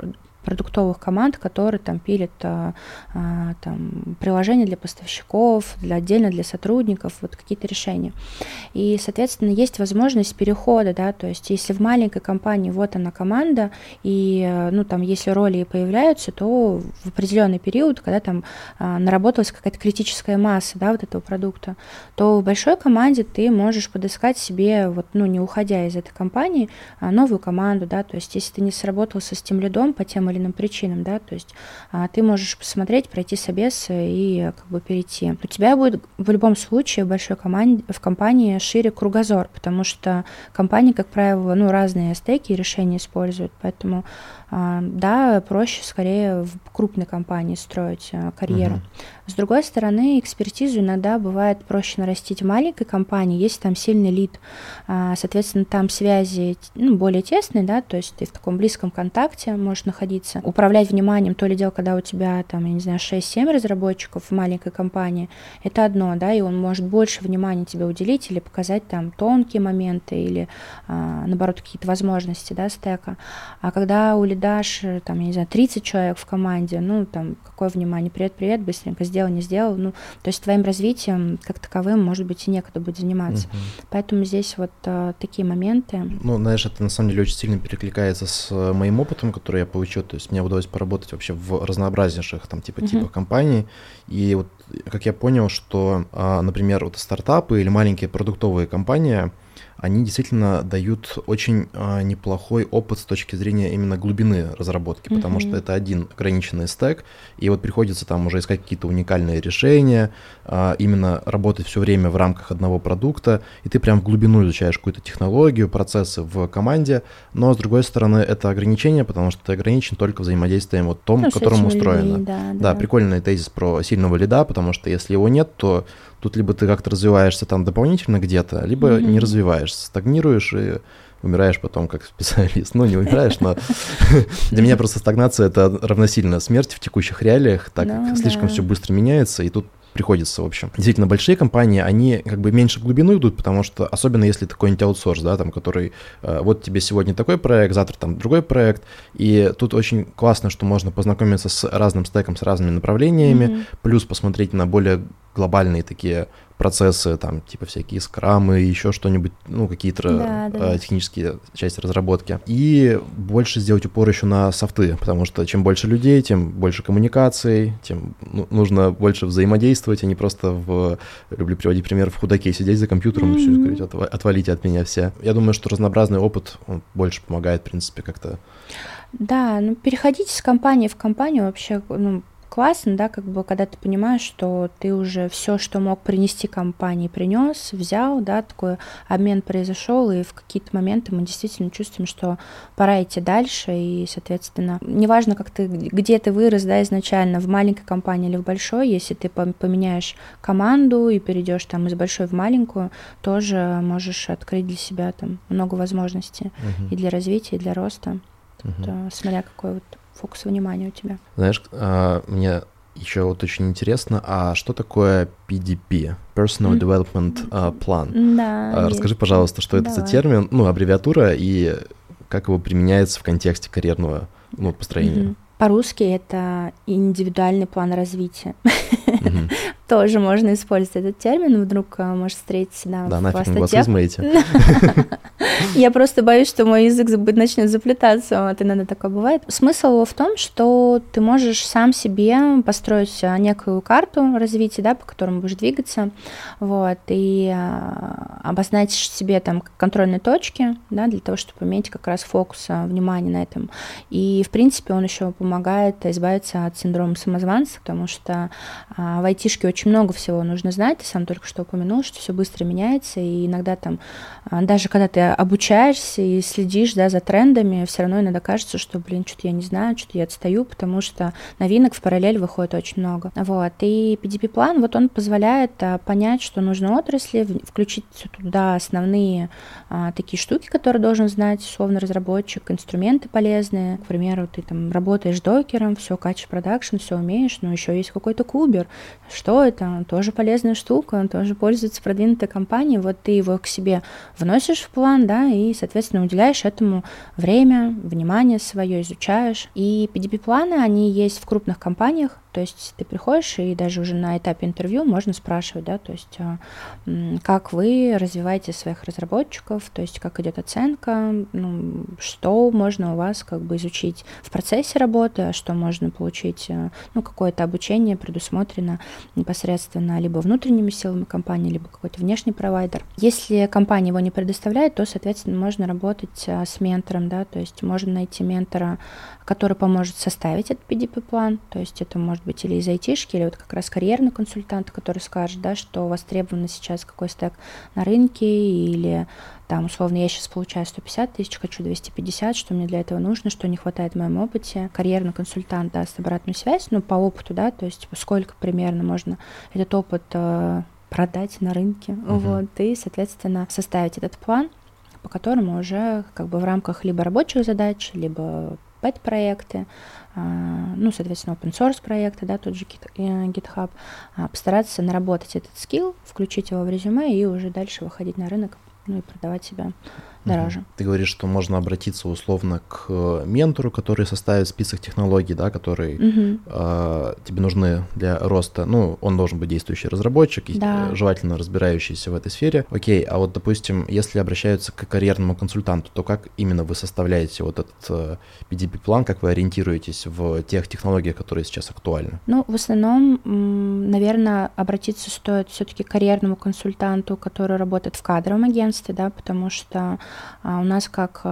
продуктовых команд, которые там пилят а, а, там, приложения для поставщиков, для, отдельно для сотрудников, вот какие-то решения. И, соответственно, есть возможность перехода, да, то есть если в маленькой компании вот она команда, и, ну, там, если роли появляются, то в определенный период, когда там а, наработалась какая-то критическая масса, да, вот этого продукта, то в большой команде ты можешь подыскать себе, вот, ну, не уходя из этой компании, а, новую команду, да, то есть если ты не сработался с тем лидом по тем или иным причинам, да, то есть а, ты можешь посмотреть, пройти собес и как бы перейти. У тебя будет в любом случае в большой команде, в компании шире кругозор, потому что компании, как правило, ну, разные стейки и решения используют, поэтому да, проще скорее в крупной компании строить а, карьеру. Uh-huh. С другой стороны, экспертизу иногда бывает проще нарастить в маленькой компании, если там сильный лид. А, соответственно, там связи ну, более тесные, да, то есть ты в таком близком контакте можешь находиться. Управлять вниманием, то ли дело, когда у тебя там, я не знаю, 6-7 разработчиков в маленькой компании, это одно, да, и он может больше внимания тебе уделить или показать там тонкие моменты или, наоборот, какие-то возможности, да, стека. А когда у лидаш, там, я не знаю, 30 человек в команде, ну, там, какое внимание, привет-привет, быстренько сделал, не сделал, ну, то есть твоим развитием как таковым, может быть, и некогда будет заниматься. Uh-huh. Поэтому здесь вот а, такие моменты. Ну, знаешь, это на самом деле очень сильно перекликается с э, моим опытом, который я получил, то есть мне удалось поработать вообще в разнообразнейших, там, типа, uh-huh. типах компаний, и вот, как я понял, что, а, например, вот стартапы или маленькие продуктовые компании, они действительно дают очень а, неплохой опыт с точки зрения именно глубины разработки, mm-hmm. потому что это один ограниченный стек, и вот приходится там уже искать какие-то уникальные решения, а, именно работать все время в рамках одного продукта, и ты прям в глубину изучаешь какую-то технологию, процессы в команде, но с другой стороны это ограничение, потому что ты ограничен только взаимодействием вот том, ну, которому устроено. Людьми, да, да, да, прикольный тезис про сильного лида, потому что если его нет, то Тут либо ты как-то развиваешься там дополнительно где-то, либо mm-hmm. не развиваешься, стагнируешь и умираешь потом как специалист. Ну, не умираешь, но для меня просто стагнация — это равносильно смерти в текущих реалиях, так как ну слишком все быстро меняется, и тут приходится, в общем. Действительно, большие компании, они как бы меньше в глубину идут, потому что, особенно если такой нибудь аутсорс, да, там, который, э, вот тебе сегодня такой проект, завтра там другой проект, и тут очень классно, что можно познакомиться с разным стеком, с разными направлениями, mm-hmm. плюс посмотреть на более глобальные такие процессы, там, типа всякие скрамы, еще что-нибудь, ну, какие-то да, да. Э, технические части разработки. И больше сделать упор еще на софты, потому что чем больше людей, тем больше коммуникаций, тем ну, нужно больше взаимодействовать, а не просто в, люблю приводить пример, в худаке сидеть за компьютером mm-hmm. и все, говорить, отвалите от меня все. Я думаю, что разнообразный опыт он больше помогает, в принципе, как-то да, ну переходить с компании в компанию вообще, ну, классно, да, как бы, когда ты понимаешь, что ты уже все, что мог принести компании, принес, взял, да, такой обмен произошел, и в какие-то моменты мы действительно чувствуем, что пора идти дальше, и, соответственно, неважно, как ты, где ты вырос, да, изначально, в маленькой компании или в большой, если ты поменяешь команду и перейдешь там из большой в маленькую, тоже можешь открыть для себя там много возможностей uh-huh. и для развития, и для роста, uh-huh. то, смотря какой вот фокус внимания у тебя. Знаешь, а, мне еще вот очень интересно, а что такое PDP, Personal mm. Development uh, Plan? Да. А, расскажи, есть. пожалуйста, что Давай. это за термин, ну, аббревиатура, и как его применяется в контексте карьерного ну, построения? Mm-hmm. По-русски это индивидуальный план развития. Mm-hmm. Тоже можно использовать этот термин, вдруг а, может встретиться да, да, в нафиг эти. Я просто боюсь, что мой язык начнет заплетаться, вот иногда такое бывает. Смысл в том, что ты можешь сам себе построить а, некую карту развития, да, по которому будешь двигаться, вот, и а, обозначишь себе там контрольные точки, да, для того, чтобы иметь как раз фокус внимания на этом. И, в принципе, он еще помогает избавиться от синдрома самозванца, потому что в айтишке очень много всего нужно знать. Ты сам только что упомянул, что все быстро меняется, и иногда там, а, даже когда ты обучаешься и следишь да, за трендами, все равно иногда кажется, что, блин, что-то я не знаю, что-то я отстаю, потому что новинок в параллель выходит очень много. Вот. И PDP-план, вот он позволяет а, понять, что нужно отрасли, включить туда основные а, такие штуки, которые должен знать условно разработчик, инструменты полезные. К примеру, ты там работаешь докером, все, качешь продакшн, все умеешь, но еще есть какой-то кубер. Что это? Тоже полезная штука, тоже пользуется продвинутой компанией. Вот ты его к себе вносишь в план, да, и, соответственно, уделяешь этому время, внимание свое, изучаешь. И PDP-планы, они есть в крупных компаниях, то есть ты приходишь, и даже уже на этапе интервью можно спрашивать, да, то есть а, как вы развиваете своих разработчиков, то есть как идет оценка, ну, что можно у вас как бы изучить в процессе работы, а что можно получить, а, ну, какое-то обучение предусмотрено непосредственно либо внутренними силами компании, либо какой-то внешний провайдер. Если компания его не предоставляет, то, соответственно, можно работать а, с ментором, да, то есть можно найти ментора, который поможет составить этот PDP-план, то есть это может быть или из айтишки, или вот как раз карьерный консультант, который скажет, да, что востребовано сейчас какой стек на рынке, или там, условно, я сейчас получаю 150 тысяч, хочу 250, что мне для этого нужно, что не хватает в моем опыте. Карьерный консультант даст обратную связь, ну, по опыту, да, то есть типа, сколько примерно можно этот опыт э, продать на рынке, uh-huh. вот, и, соответственно, составить этот план, по которому уже как бы в рамках либо рабочих задач, либо пэт-проекты, ну, соответственно, open source проекты, да, тот же э, GitHub, а, постараться наработать этот скилл, включить его в резюме и уже дальше выходить на рынок, ну и продавать себя дороже. Ты говоришь, что можно обратиться условно к э, ментору, который составит список технологий, да, которые угу. э, тебе нужны для роста. Ну, он должен быть действующий разработчик, да. желательно разбирающийся в этой сфере. Окей, а вот, допустим, если обращаются к карьерному консультанту, то как именно вы составляете вот этот э, PDP-план, как вы ориентируетесь в тех технологиях, которые сейчас актуальны? Ну, в основном, наверное, обратиться стоит все-таки к карьерному консультанту, который работает в кадровом агентстве, да, потому что у нас, как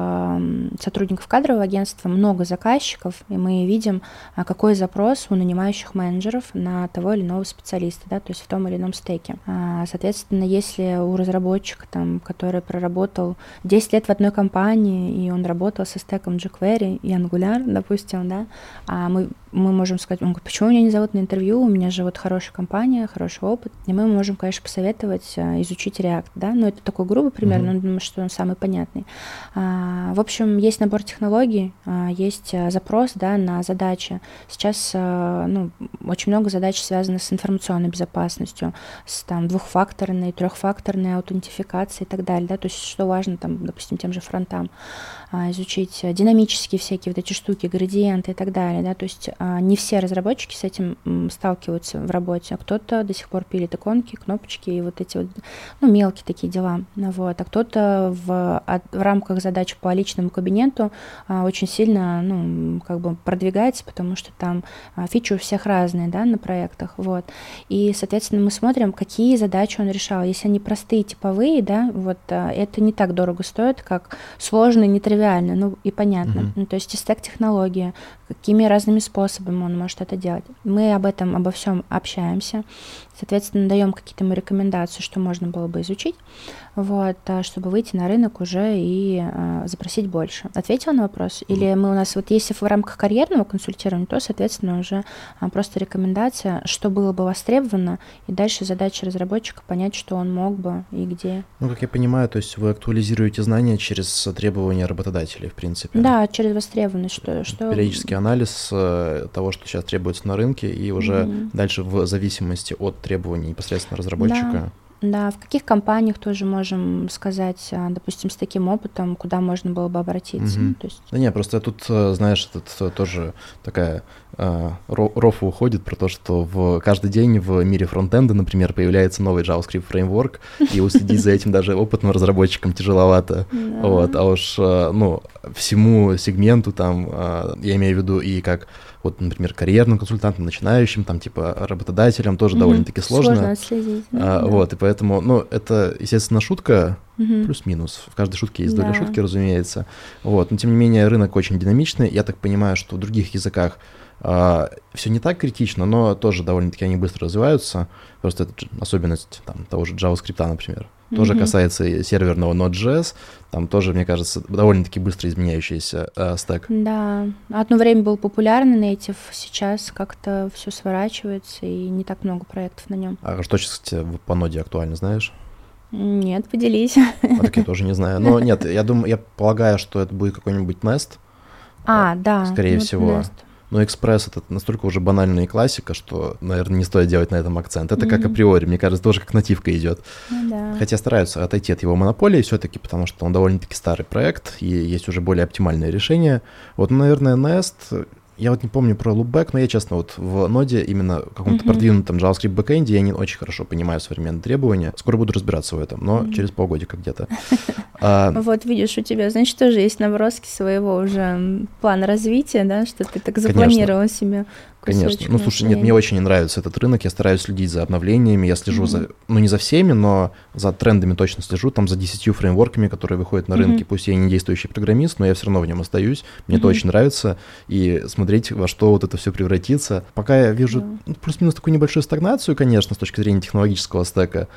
сотрудников кадрового агентства, много заказчиков, и мы видим, а, какой запрос у нанимающих менеджеров на того или иного специалиста, да, то есть в том или ином стеке. А, соответственно, если у разработчика, там, который проработал 10 лет в одной компании, и он работал со стеком jQuery и Angular, допустим, да, а мы мы можем сказать, он говорит, почему меня не зовут на интервью, у меня же вот хорошая компания, хороший опыт, и мы можем, конечно, посоветовать а, изучить React, да, но это такой грубый пример, mm-hmm. но думаю, что он самый понятный. А, в общем, есть набор технологий, а, есть запрос, да, на задачи. Сейчас, ну, очень много задач связано с информационной безопасностью, с там двухфакторной, трехфакторной аутентификацией и так далее, да, то есть что важно там, допустим, тем же фронтам изучить динамические всякие вот эти штуки, градиенты и так далее, да, то есть а, не все разработчики с этим сталкиваются в работе, а кто-то до сих пор пилит иконки, кнопочки и вот эти вот, ну, мелкие такие дела, вот, а кто-то в, в рамках задач по личному кабинету а, очень сильно, ну, как бы продвигается, потому что там а, фичи у всех разные, да, на проектах, вот, и, соответственно, мы смотрим, какие задачи он решал, если они простые, типовые, да, вот, это не так дорого стоит, как сложные, нетривиальные, ну, и понятно, mm-hmm. ну, то есть и стек технологии, какими разными способами он может это делать. Мы об этом, обо всем общаемся, соответственно, даем какие-то мы рекомендации, что можно было бы изучить, вот, а, чтобы выйти на рынок уже и а, запросить больше. Ответила на вопрос? Или мы у нас, вот если в рамках карьерного консультирования, то, соответственно, уже а, просто рекомендация, что было бы востребовано, и дальше задача разработчика понять, что он мог бы и где. Ну, как я понимаю, то есть вы актуализируете знания через требования работодателей, в принципе. Да, через востребованность. Что, что... Периодический анализ э, того, что сейчас требуется на рынке, и уже mm-hmm. дальше в зависимости от требований непосредственно разработчика. Да. Да, в каких компаниях тоже можем сказать, а, допустим, с таким опытом, куда можно было бы обратиться. Угу. То есть... Да не, просто тут, э, знаешь, тут э, тоже такая э, рофа уходит про то, что в каждый день в мире фронтенда, например, появляется новый JavaScript фреймворк, и уследить за этим даже опытным разработчикам тяжеловато. Вот, а уж, ну, всему сегменту там, я имею в виду и как вот, например, карьерным консультантам, начинающим, там, типа, работодателям тоже mm-hmm. довольно-таки сложно. Сложно отследить. Да, а, да. Вот, и поэтому, ну, это, естественно, шутка, mm-hmm. плюс-минус. В каждой шутке есть доля да. шутки, разумеется. Вот, но, тем не менее, рынок очень динамичный. Я так понимаю, что в других языках а, все не так критично, но тоже довольно-таки они быстро развиваются. Просто это особенность там, того же JavaScript, например. Тоже mm-hmm. касается серверного Node.js. Там тоже, мне кажется, довольно-таки быстро изменяющийся э, стек. Да. Одно время был популярный native, сейчас как-то все сворачивается и не так много проектов на нем. А что сейчас, кстати, по ноде актуально, знаешь? Нет, поделись. А так я тоже не знаю. Но нет, я думаю, я полагаю, что это будет какой-нибудь Nest. А, да. Скорее всего. Nest. Но экспресс это настолько уже банальная классика, что, наверное, не стоит делать на этом акцент. Это mm-hmm. как априори, мне кажется, тоже как нативка идет. Ну, да. Хотя стараются отойти от его монополии все-таки, потому что он довольно-таки старый проект, и есть уже более оптимальное решение. Вот, наверное, Nest я вот не помню про loopback, но я, честно, вот в ноде, именно в каком-то mm-hmm. продвинутом JavaScript бэкэнде, я не очень хорошо понимаю современные требования. Скоро буду разбираться в этом, но mm-hmm. через полгодика где-то. А, вот видишь, у тебя, значит, тоже есть наброски своего уже плана развития, да, что ты так запланировал себе Конечно. Ну, слушай, нет, мне очень не нравится этот рынок. Я стараюсь следить за обновлениями. Я слежу mm-hmm. за, ну, не за всеми, но за трендами точно слежу. Там за 10 фреймворками, которые выходят на рынке. Mm-hmm. Пусть я не действующий программист, но я все равно в нем остаюсь. Мне mm-hmm. это очень нравится. И смотреть, во что вот это все превратится. Пока я вижу yeah. ну, плюс-минус такую небольшую стагнацию, конечно, с точки зрения технологического стека.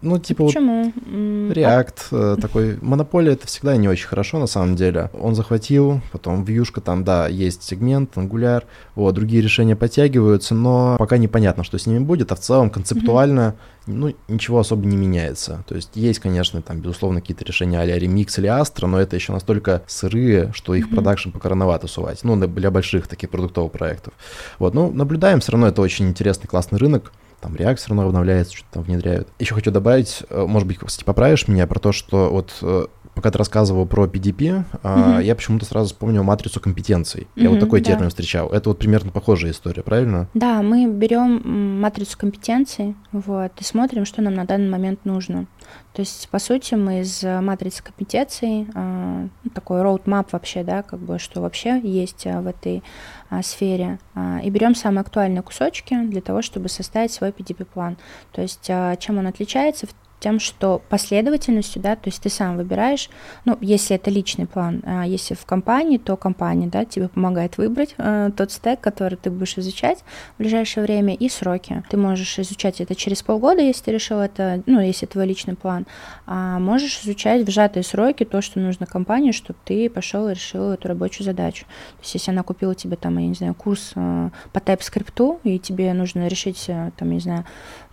Ну, типа Почему? вот React а... такой, монополия это всегда не очень хорошо на самом деле. Он захватил, потом вьюшка там, да, есть сегмент, ангуляр, вот, другие решения подтягиваются, но пока непонятно, что с ними будет, а в целом концептуально, mm-hmm. ну, ничего особо не меняется. То есть есть, конечно, там, безусловно, какие-то решения а-ля Remix или Astra, но это еще настолько сырые, что их mm-hmm. продакшн пока рановато сувать, ну, для больших таких продуктовых проектов. Вот, ну, наблюдаем, все равно это очень интересный, классный рынок, там все равно обновляется, что-то там внедряют. Еще хочу добавить, э, может быть, кстати, поправишь меня про то, что вот э, пока ты рассказывал про PDP, mm-hmm. я почему-то сразу вспомнил матрицу компетенций. Mm-hmm, я вот такой да. термин встречал. Это вот примерно похожая история, правильно? Да, мы берем матрицу компетенций, вот, и смотрим, что нам на данный момент нужно. То есть, по сути, мы из матрицы компетенций, а, ну, такой roadmap вообще, да, как бы, что вообще есть а, в этой а, сфере, и берем самые актуальные кусочки для того, чтобы составить свой PDP-план. То есть, чем он отличается? Тем, что последовательностью, да, то есть ты сам выбираешь, ну, если это личный план, а если в компании, то компания, да, тебе помогает выбрать э, тот стек, который ты будешь изучать в ближайшее время, и сроки. Ты можешь изучать это через полгода, если ты решил это, ну, если твой личный план, а можешь изучать в сжатые сроки то, что нужно компании, чтобы ты пошел и решил эту рабочую задачу. То есть, если она купила тебе там, я не знаю, курс э, по TypeScript, и тебе нужно решить, э, там, я не знаю,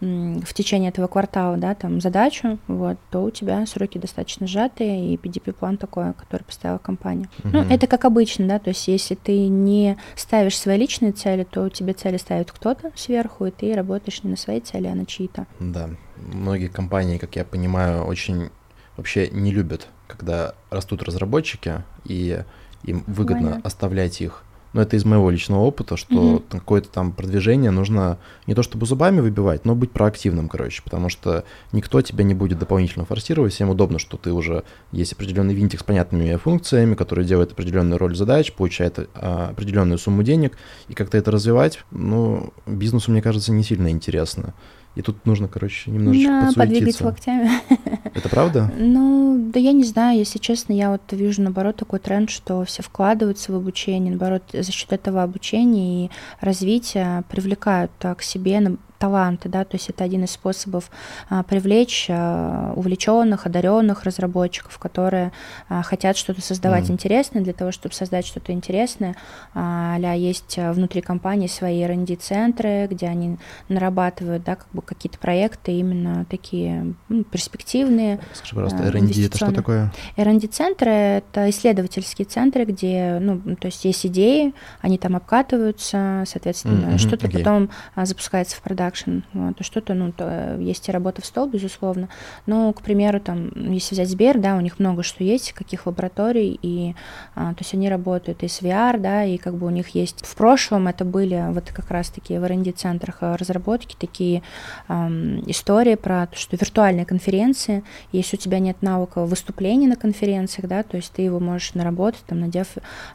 в течение этого квартала, да, там, задачу, вот, то у тебя сроки достаточно сжатые, и PDP-план такой, который поставила компания. Угу. Ну, это как обычно, да, то есть если ты не ставишь свои личные цели, то тебе цели ставит кто-то сверху, и ты работаешь не на своей цели, а на чьи-то. Да, многие компании, как я понимаю, очень вообще не любят, когда растут разработчики, и им выгодно Понятно. оставлять их но это из моего личного опыта, что mm-hmm. какое-то там продвижение нужно не то чтобы зубами выбивать, но быть проактивным, короче, потому что никто тебя не будет дополнительно форсировать, всем удобно, что ты уже есть определенный винтик с понятными функциями, который делает определенную роль задач, получает а, определенную сумму денег, и как-то это развивать, ну, бизнесу, мне кажется, не сильно интересно. И тут нужно, короче, немножечко да, подвигать локтями. Это правда? Ну, да я не знаю, если честно, я вот вижу, наоборот, такой тренд, что все вкладываются в обучение, наоборот, за счет этого обучения и развития привлекают к себе таланты, да, то есть это один из способов а, привлечь а, увлеченных, одаренных разработчиков, которые а, хотят что-то создавать mm. интересное. Для того, чтобы создать что-то интересное, а, есть внутри компании свои R&D центры, где они нарабатывают, да, как бы какие-то проекты именно такие ну, перспективные. Скажи, пожалуйста, R&D это что такое? R&D центры это исследовательские центры, где, ну, то есть есть идеи, они там обкатываются, соответственно, mm-hmm, что-то okay. потом запускается в продажу продакшн, вот, то что-то, ну, то есть и работа в стол, безусловно, но, к примеру, там, если взять Сбер, да, у них много что есть, каких лабораторий, и, а, то есть они работают и с VR, да, и как бы у них есть, в прошлом это были вот как раз-таки в R&D-центрах разработки такие эм, истории про то, что виртуальные конференции, если у тебя нет навыка выступления на конференциях, да, то есть ты его можешь наработать, там, надев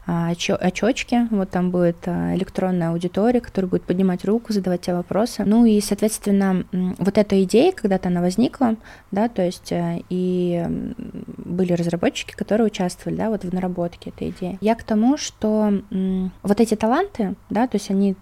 а, очечки, вот там будет а, электронная аудитория, которая будет поднимать руку, задавать тебе вопросы. Ну и, соответственно, вот эта идея, когда-то она возникла, да, то есть э, и были разработчики, которые участвовали, да, вот в наработке этой идеи. Я к тому, что вот эти таланты, да, то есть они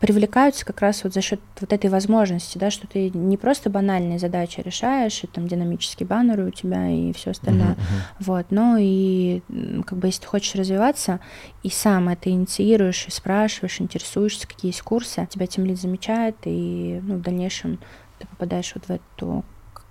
привлекаются как раз вот за счет вот этой возможности, да, что ты не просто банальные задачи решаешь, и там динамические баннеры у тебя и все остальное, uh-huh, uh-huh. вот, но и как бы если ты хочешь развиваться и сам это инициируешь и спрашиваешь, интересуешься, какие есть курсы, тебя тем лид замечает, и ну, в дальнейшем ты попадаешь вот в эту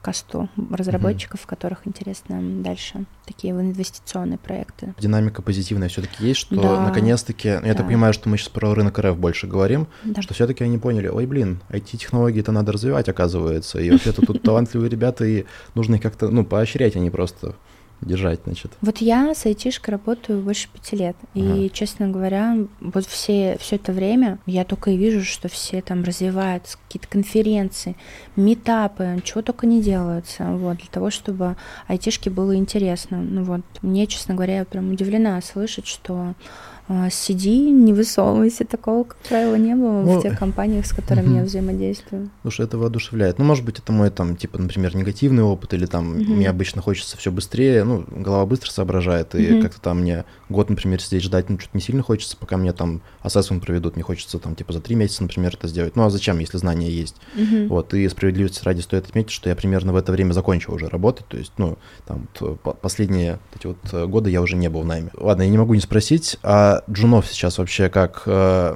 касту разработчиков, mm-hmm. которых интересно дальше такие инвестиционные проекты. Динамика позитивная все-таки есть, что да. наконец-таки, я да. так понимаю, что мы сейчас про рынок РФ больше говорим, да. что все-таки они поняли, ой, блин, IT-технологии-то надо развивать, оказывается, и вообще-то тут талантливые ребята, и нужно их как-то, ну, поощрять, а не просто держать, значит? Вот я с айтишкой работаю больше пяти лет. И, честно говоря, вот все, все это время я только и вижу, что все там развиваются, какие-то конференции, метапы, чего только не делаются, вот, для того, чтобы айтишке было интересно. Ну вот, мне, честно говоря, я прям удивлена слышать, что сиди, не высовывайся. Такого, как правило, не было ну, в тех компаниях, с которыми угу. я взаимодействую. Слушай, это воодушевляет. Ну, может быть, это мой, там, типа, например, негативный опыт, или там угу. мне обычно хочется все быстрее, ну, голова быстро соображает, и угу. как-то там мне год, например, сидеть ждать, ну, что-то не сильно хочется, пока мне там ассессмент проведут, мне хочется там, типа, за три месяца, например, это сделать. Ну, а зачем, если знания есть? Угу. Вот, и справедливости ради стоит отметить, что я примерно в это время закончил уже работать, то есть, ну, там, последние эти вот э, годы я уже не был в найме. Ладно, я не могу не спросить, а джунов сейчас вообще как э,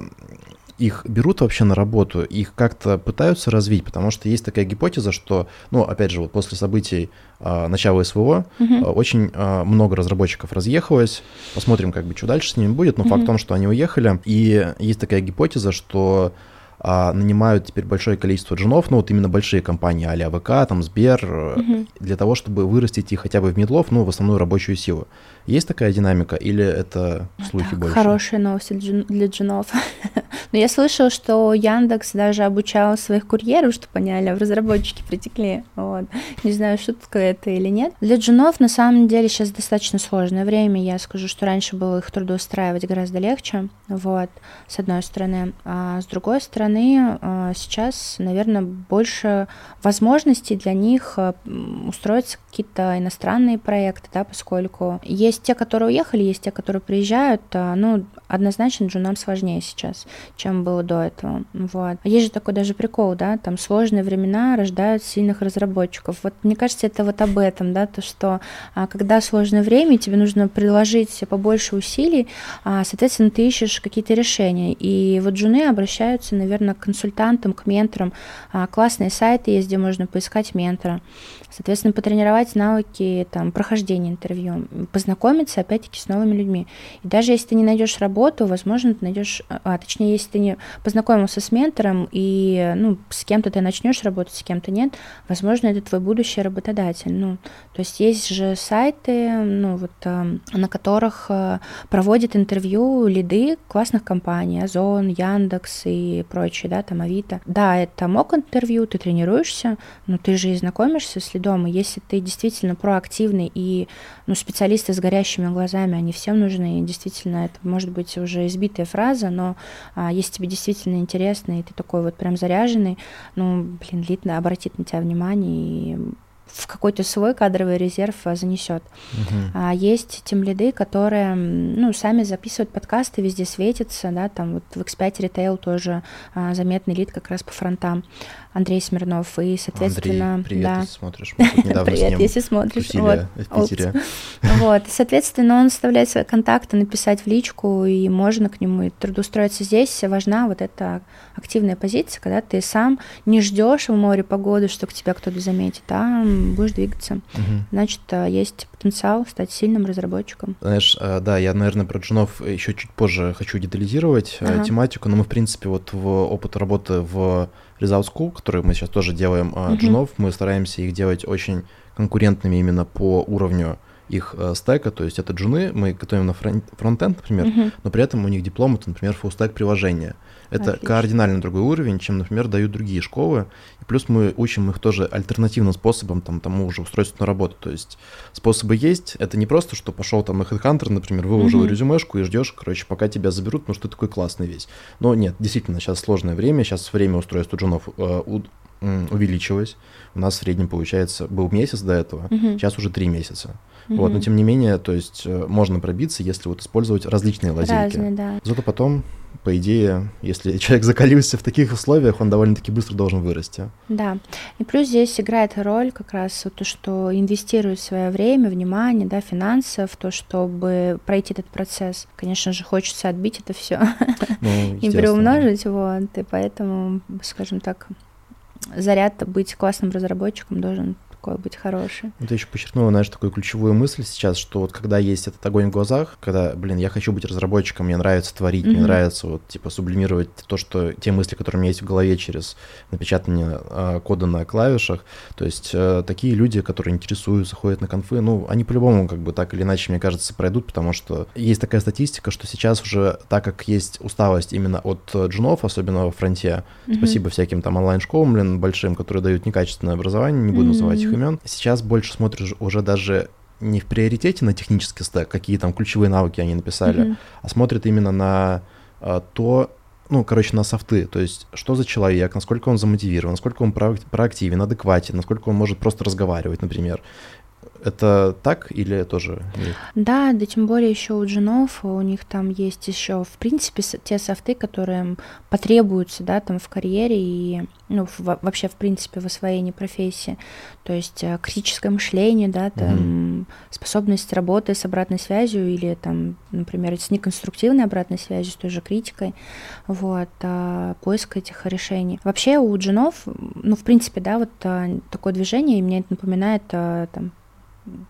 их берут вообще на работу, их как-то пытаются развить, потому что есть такая гипотеза, что, ну, опять же, вот после событий э, начала СВО угу. э, очень э, много разработчиков разъехалось, посмотрим, как бы, что дальше с ними будет, но угу. факт в том, что они уехали, и есть такая гипотеза, что а, нанимают теперь большое количество джунов, ну вот именно большие компании, а ВК, там Сбер, угу. для того, чтобы вырастить их хотя бы в медлов, ну в основную рабочую силу. Есть такая динамика или это слухи так, больше? Хорошие новости для джунов. Но я слышала, что Яндекс даже обучал своих курьеров, чтобы поняли, в разработчики притекли. Вот. Не знаю, шутка это или нет. Для джунов на самом деле сейчас достаточно сложное время. Я скажу, что раньше было их трудоустраивать гораздо легче. Вот, с одной стороны. А с другой стороны, а, сейчас, наверное, больше возможностей для них а, устроиться какие-то иностранные проекты, да, поскольку есть те, которые уехали, есть те, которые приезжают. А, ну, однозначно джунам сложнее сейчас, чем было до этого. Вот. Есть же такой даже прикол, да, там сложные времена рождают сильных разработчиков. Вот мне кажется, это вот об этом, да, то, что а, когда сложное время, тебе нужно приложить побольше усилий, а, соответственно, ты ищешь какие-то решения. И вот джуны обращаются, наверное, к консультантам, к менторам. Классные сайты есть, где можно поискать ментора. Соответственно, потренировать навыки там, прохождения интервью, познакомиться, опять-таки, с новыми людьми. И даже если ты не найдешь работу, возможно, ты найдешь, а, точнее, если ты не познакомился с ментором и ну, с кем-то ты начнешь работать, с кем-то нет, возможно, это твой будущий работодатель. Ну, то есть есть же сайты, ну, вот, на которых э, проводят интервью лиды классных компаний, Озон, Яндекс и прочие, да, там Авито. Да, это мок интервью, ты тренируешься, но ты же и знакомишься с лидом, и если ты действительно проактивный и ну, специалисты с горящими глазами, они всем нужны, и действительно, это может быть уже избитая фраза, но а, если тебе действительно интересно, и ты такой вот прям заряженный, ну, блин, лид обратит на тебя внимание, и в какой-то свой кадровый резерв а, занесет. Угу. А есть тем лиды, которые, ну, сами записывают подкасты, везде светятся, да, там вот в X5 Retail тоже а, заметный лид как раз по фронтам. Андрей Смирнов, и, соответственно... Андрей, привет, да. если смотришь. привет, если смотришь. Вот. в Питере. Вот, и, соответственно, он оставляет свои контакты, написать в личку, и можно к нему трудоустроиться здесь. Важна вот эта активная позиция, когда ты сам не ждешь в море погоды, что к тебя кто-то заметит, а будешь двигаться. Угу. Значит, э, есть потенциал стать сильным разработчиком. Знаешь, э, да, я, наверное, про джунов еще чуть позже хочу детализировать э, ага. тематику, но мы, в принципе, вот в опыт работы в Result School, который мы сейчас тоже делаем uh, джунов, мы стараемся их делать очень конкурентными именно по уровню их э, стека, то есть это джуны, мы готовим на фронтенд, например, uh-huh. но при этом у них диплом это, например, фуллстек приложения. Это Отлично. кардинально другой уровень, чем, например, дают другие школы. И плюс мы учим их тоже альтернативным способом там, тому уже устройству на работу. То есть способы есть. Это не просто, что пошел там на HeadHunter, например, выложил mm-hmm. резюмешку и ждешь, короче, пока тебя заберут, потому что ты такой классный весь. Но нет, действительно, сейчас сложное время, сейчас время устройства джунов э, у, увеличилось. У нас в среднем, получается, был месяц до этого, mm-hmm. сейчас уже три месяца. Mm-hmm. Вот, но тем не менее, то есть э, можно пробиться, если вот использовать различные лазейки. Разные, да. Зато потом по идее, если человек закалился в таких условиях, он довольно-таки быстро должен вырасти. Да. И плюс здесь играет роль как раз то, что инвестирует свое время, внимание, да, финансы в то, чтобы пройти этот процесс. Конечно же, хочется отбить это все ну, и приумножить, вот. И поэтому, скажем так, заряд быть классным разработчиком должен такой быть хороший. Ну, ты еще подчеркнула, знаешь, такую ключевую мысль сейчас, что вот когда есть этот огонь в глазах, когда, блин, я хочу быть разработчиком, мне нравится творить, mm-hmm. мне нравится вот, типа, сублимировать то, что, те мысли, которые у меня есть в голове через напечатание э, кода на клавишах, то есть э, такие люди, которые интересуются, ходят на конфы, ну, они по-любому, как бы, так или иначе, мне кажется, пройдут, потому что есть такая статистика, что сейчас уже, так как есть усталость именно от джунов, особенно во фронте, mm-hmm. спасибо всяким там онлайн-школам, блин, большим, которые дают некачественное образование, не буду mm-hmm. называть их имен. Сейчас больше смотришь уже даже не в приоритете на технический стек, какие там ключевые навыки они написали, mm-hmm. а смотрят именно на а, то, ну, короче, на софты, то есть что за человек, насколько он замотивирован, насколько он проактивен, адекватен, насколько он может просто разговаривать, например. Это так или тоже нет? Да, да, тем более еще у джинов, у них там есть еще, в принципе, те софты, которые потребуются, да, там в карьере и, ну, в, вообще, в принципе, в освоении профессии. То есть э, критическое мышление, да, там, mm-hmm. способность работы с обратной связью или, там, например, с неконструктивной обратной связью, с той же критикой, вот, а, поиск этих решений. Вообще у джинов, ну, в принципе, да, вот а, такое движение, и мне это напоминает, а, там,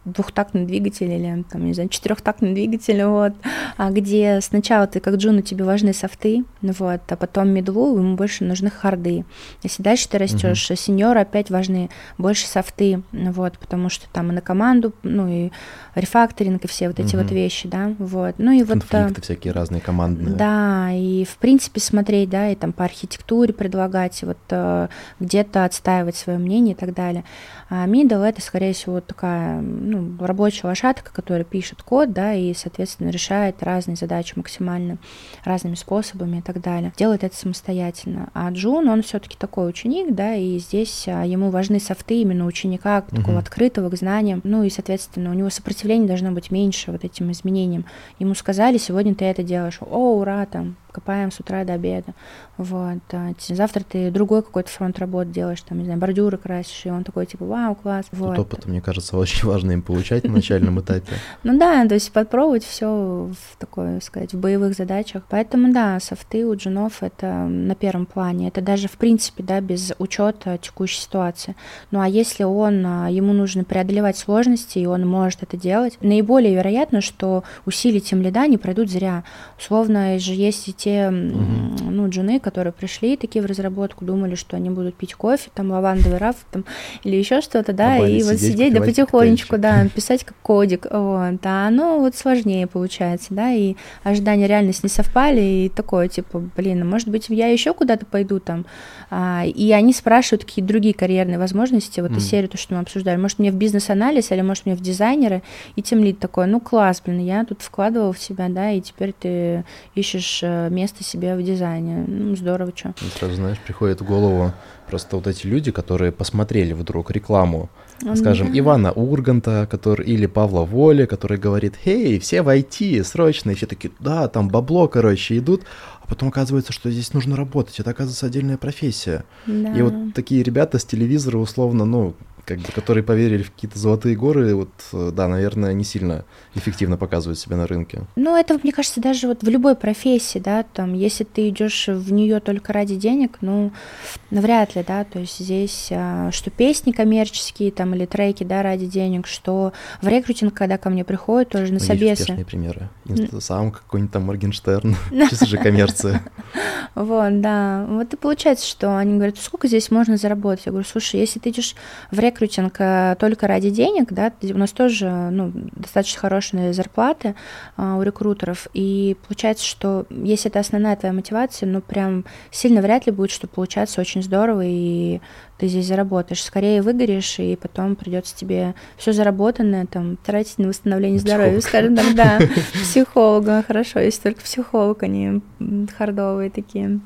двухтактный двигатель или там, не знаю, четырехтактный двигатель, вот, а где сначала ты как джуну тебе важны софты, вот, а потом медлу ему больше нужны харды. Если дальше ты растешь, uh-huh. сеньору опять важны больше софты, вот, потому что там и на команду, ну и рефакторинг и все вот эти uh-huh. вот вещи, да, вот. Ну и Конфликты вот... Конфликты всякие разные командные. Да, и в принципе смотреть, да, и там по архитектуре предлагать, вот э, где-то отстаивать свое мнение и так далее. А middle это, скорее всего, такая ну, рабочая лошадка, которая пишет код, да, и, соответственно, решает разные задачи максимально разными способами и так далее. Делает это самостоятельно. А Джун, он все-таки такой ученик, да, и здесь а, ему важны софты именно ученика, угу. такого открытого к знаниям. Ну и, соответственно, у него сопротивление должно быть меньше вот этим изменениям. Ему сказали, сегодня ты это делаешь. О, ура, там, копаем с утра до обеда. Вот. А завтра ты другой какой-то фронт работы делаешь, там, не знаю, бордюры красишь, и он такой, типа, вау, класс. Вот. Тут опыт, мне кажется, очень важно им получать на начальном этапе. Ну да, то есть подпробовать все в такой, сказать, в боевых задачах. Поэтому, да, софты у джунов это на первом плане. Это даже, в принципе, да, без учета текущей ситуации. Ну а если он, а, ему нужно преодолевать сложности, и он может это делать, наиболее вероятно, что усилия тем лида не пройдут зря. Условно же есть и те, угу. ну, джуны, которые пришли такие в разработку, думали, что они будут пить кофе, там, лавандовый раф, там, или еще что-то, да, а и вот сидеть, да, потихонечку, да, писать как кодик, вот, а оно вот сложнее получается, да, и ожидания реальность не совпали, и такое, типа, блин, а может быть, я еще куда-то пойду там, и они спрашивают какие другие карьерные возможности, вот mm. из серии, то, что мы обсуждали, может, мне в бизнес-анализ, или может, мне в дизайнеры, и тем лид такой, ну, класс, блин, я тут вкладывал в себя, да, и теперь ты ищешь э, место себе в дизайне, ну, здорово, что. Сразу, знаешь, приходит в голову просто вот эти люди, которые посмотрели вдруг рекламу, скажем. Ивана Урганта, который, или Павла Воли, который говорит, «Эй, все в IT, срочно!» И все такие, да, там бабло, короче, идут, а потом оказывается, что здесь нужно работать, это, оказывается, отдельная профессия. Да. И вот такие ребята с телевизора, условно, ну, как бы, которые поверили в какие-то золотые горы, вот, э, да, наверное, не сильно эффективно показывают себя на рынке. Ну, это, мне кажется, даже вот в любой профессии, да, там, если ты идешь в нее только ради денег, ну, вряд ли, да, то есть здесь, а, что песни коммерческие, там, или треки, да, ради денег, что в рекрутинг, когда ко мне приходят, тоже на ну, собесе. Есть примеры. Сам какой-нибудь там Моргенштерн, чисто же коммерция. Вот, да. Вот и получается, что они говорят, сколько здесь можно заработать? Я говорю, слушай, если ты идешь в рекрутинг, рекрутинг только ради денег, да, у нас тоже ну, достаточно хорошие зарплаты а, у рекрутеров, и получается, что если это основная твоя мотивация, ну прям сильно вряд ли будет, что получаться очень здорово, и ты здесь заработаешь. Скорее выгоришь, и потом придется тебе все заработанное там тратить на восстановление здоровья, скажем так, да, психолога, хорошо, если только психолог, они хардовые такие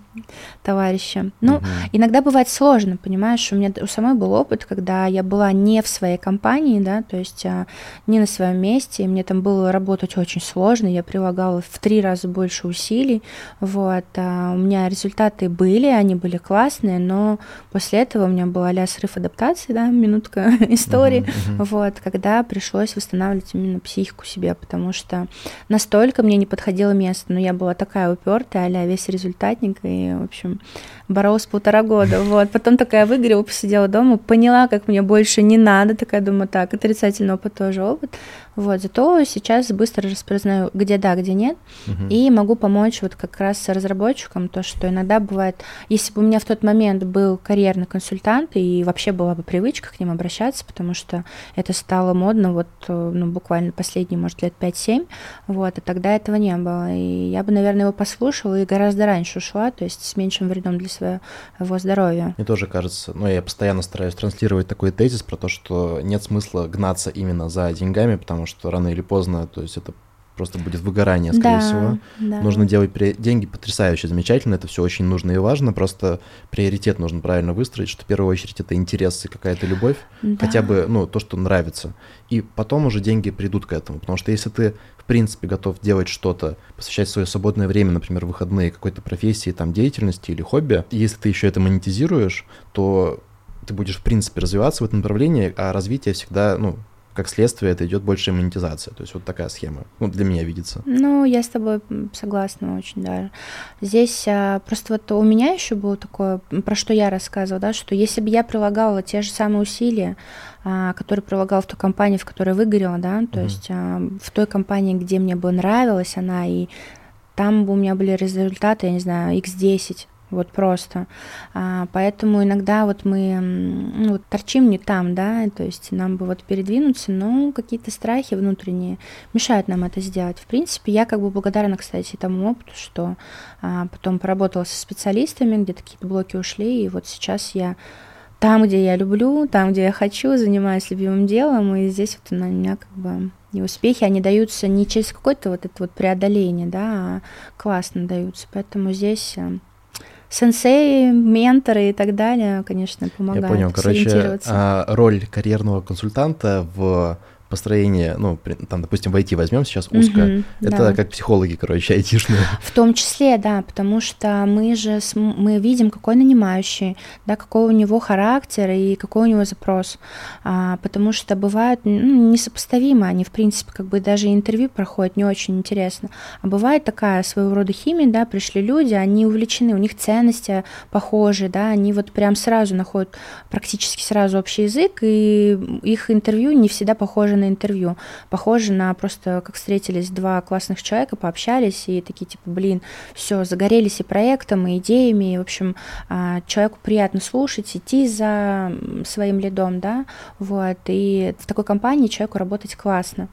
товарищи. Ну, угу. иногда бывает сложно, понимаешь, у меня у самой был опыт, когда я была не в своей компании, да, то есть а, не на своем месте, и мне там было работать очень сложно, я прилагала в три раза больше усилий, вот, а у меня результаты были, они были классные, но после этого у меня меня был а срыв адаптации, да, минутка истории, uh-huh, uh-huh. вот, когда пришлось восстанавливать именно психику себе, потому что настолько мне не подходило место, но я была такая упертая, а весь результатник, и, в общем, боролась полтора года, вот, потом такая выгорела, посидела дома, поняла, как мне больше не надо, такая думаю, так, отрицательный опыт тоже опыт, вот, зато сейчас быстро распознаю, где да, где нет, угу. и могу помочь вот как раз разработчикам, то, что иногда бывает, если бы у меня в тот момент был карьерный консультант, и вообще была бы привычка к ним обращаться, потому что это стало модно вот, ну, буквально последние, может, лет 5-7, вот, и тогда этого не было, и я бы, наверное, его послушала и гораздо раньше ушла, то есть с меньшим вредом для своего здоровья. Мне тоже кажется, ну, я постоянно стараюсь транслировать такой тезис про то, что нет смысла гнаться именно за деньгами, потому что рано или поздно, то есть это просто будет выгорание, скорее да, всего. Да. Нужно делать деньги потрясающе, замечательно, это все очень нужно и важно, просто приоритет нужно правильно выстроить, что в первую очередь это интерес и какая-то любовь, да. хотя бы, ну, то, что нравится. И потом уже деньги придут к этому, потому что если ты, в принципе, готов делать что-то, посвящать свое свободное время, например, выходные какой-то профессии, там, деятельности или хобби, если ты еще это монетизируешь, то ты будешь, в принципе, развиваться в этом направлении, а развитие всегда, ну, как следствие это идет большая монетизация. То есть вот такая схема. Ну, для меня видится. Ну, я с тобой согласна очень даже. Здесь а, просто вот у меня еще было такое, про что я рассказывала, да, что если бы я прилагала те же самые усилия, а, которые прилагала в той компании, в которой выгорела, да, то mm есть а, в той компании, где мне бы нравилась она, и там бы у меня были результаты, я не знаю, x10, вот просто. А, поэтому иногда вот мы ну, вот торчим не там, да, то есть нам бы вот передвинуться, но какие-то страхи внутренние мешают нам это сделать. В принципе, я как бы благодарна, кстати, тому опыту, что а, потом поработала со специалистами, где такие блоки ушли, и вот сейчас я там, где я люблю, там, где я хочу, занимаюсь любимым делом, и здесь вот на меня как бы и успехи, они даются не через какое-то вот это вот преодоление, да, а классно даются. Поэтому здесь э, сенсеи, менторы и так далее, конечно, помогают. Я понял, короче, а, роль карьерного консультанта в построение, ну, там, допустим, в IT возьмем сейчас узко, угу, это да. как психологи, короче, айтишные. В том числе, да, потому что мы же мы видим, какой нанимающий, да, какой у него характер и какой у него запрос, а, потому что бывают ну, несопоставимо, они, в принципе, как бы даже интервью проходят не очень интересно, а бывает такая своего рода химия, да, пришли люди, они увлечены, у них ценности похожи, да, они вот прям сразу находят практически сразу общий язык, и их интервью не всегда похоже на интервью. Похоже на просто, как встретились два классных человека, пообщались и такие, типа, блин, все, загорелись и проектом, и идеями, и, в общем, а, человеку приятно слушать, идти за своим лидом, да, вот, и в такой компании человеку работать классно.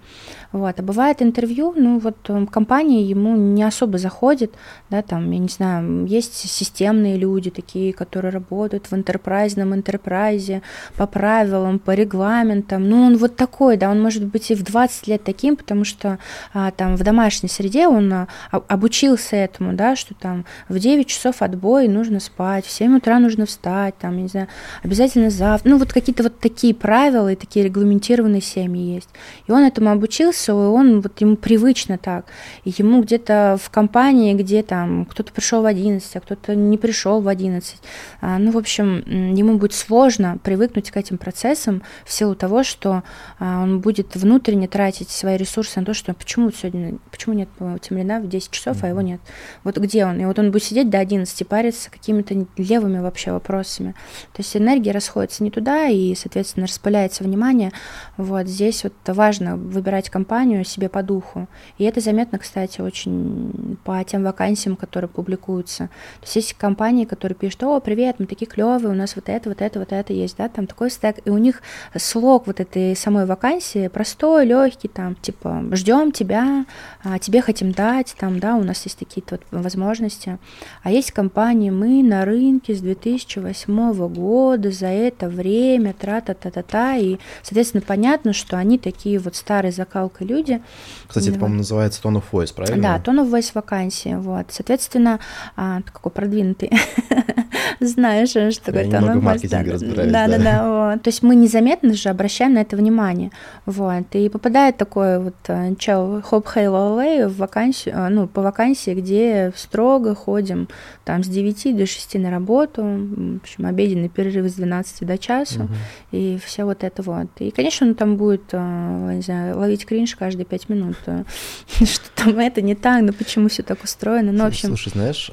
Вот. А бывает интервью, ну вот компания ему не особо заходит, да, там, я не знаю, есть системные люди такие, которые работают в интерпрайзном интерпрайзе по правилам, по регламентам, ну он вот такой, да, он может быть и в 20 лет таким, потому что а, там в домашней среде он а, обучился этому, да, что там в 9 часов отбой нужно спать, в 7 утра нужно встать, там, не знаю, обязательно завтра. Ну, вот какие-то вот такие правила и такие регламентированные семьи есть. И он этому обучился, и он вот ему привычно так. И ему где-то в компании, где там кто-то пришел в 11, а кто-то не пришел в 11. А, ну, в общем, ему будет сложно привыкнуть к этим процессам в силу того, что а, он будет внутренне тратить свои ресурсы на то, что почему сегодня, почему нет темлина в 10 часов, а его нет. Вот где он? И вот он будет сидеть до 11, париться какими-то левыми вообще вопросами. То есть энергия расходится не туда, и, соответственно, распыляется внимание. Вот здесь вот важно выбирать компанию себе по духу. И это заметно, кстати, очень по тем вакансиям, которые публикуются. То есть есть компании, которые пишут, о, привет, мы такие клевые, у нас вот это, вот это, вот это есть, да, там такой стек, и у них слог вот этой самой вакансии простой, легкий, там, типа, ждем тебя, а, тебе хотим дать, там, да, у нас есть такие-то вот возможности. А есть компании, мы на рынке с 2008 года, за это время, тра-та-та-та-та, и, соответственно, понятно, что они такие вот старые закалкой люди. Кстати, это, по-моему, называется Tone of Voice, правильно? Да, Tone of Voice вакансии, вот. Соответственно, а, какой продвинутый знаешь, что такое немного в маркетинге разбираюсь. Да, да, да. Вот. То есть мы незаметно же обращаем на это внимание. Вот. И попадает такой вот э, чел хоп away в вакансию, э, ну, по вакансии, где строго ходим там с 9 до 6 на работу, в общем, обеденный перерыв с 12 до часу, угу. и все вот это вот. И, конечно, он там будет, э, не знаю, ловить кринж каждые 5 минут, что там это не так, ну почему все так устроено, ну, в общем... Слушай, знаешь,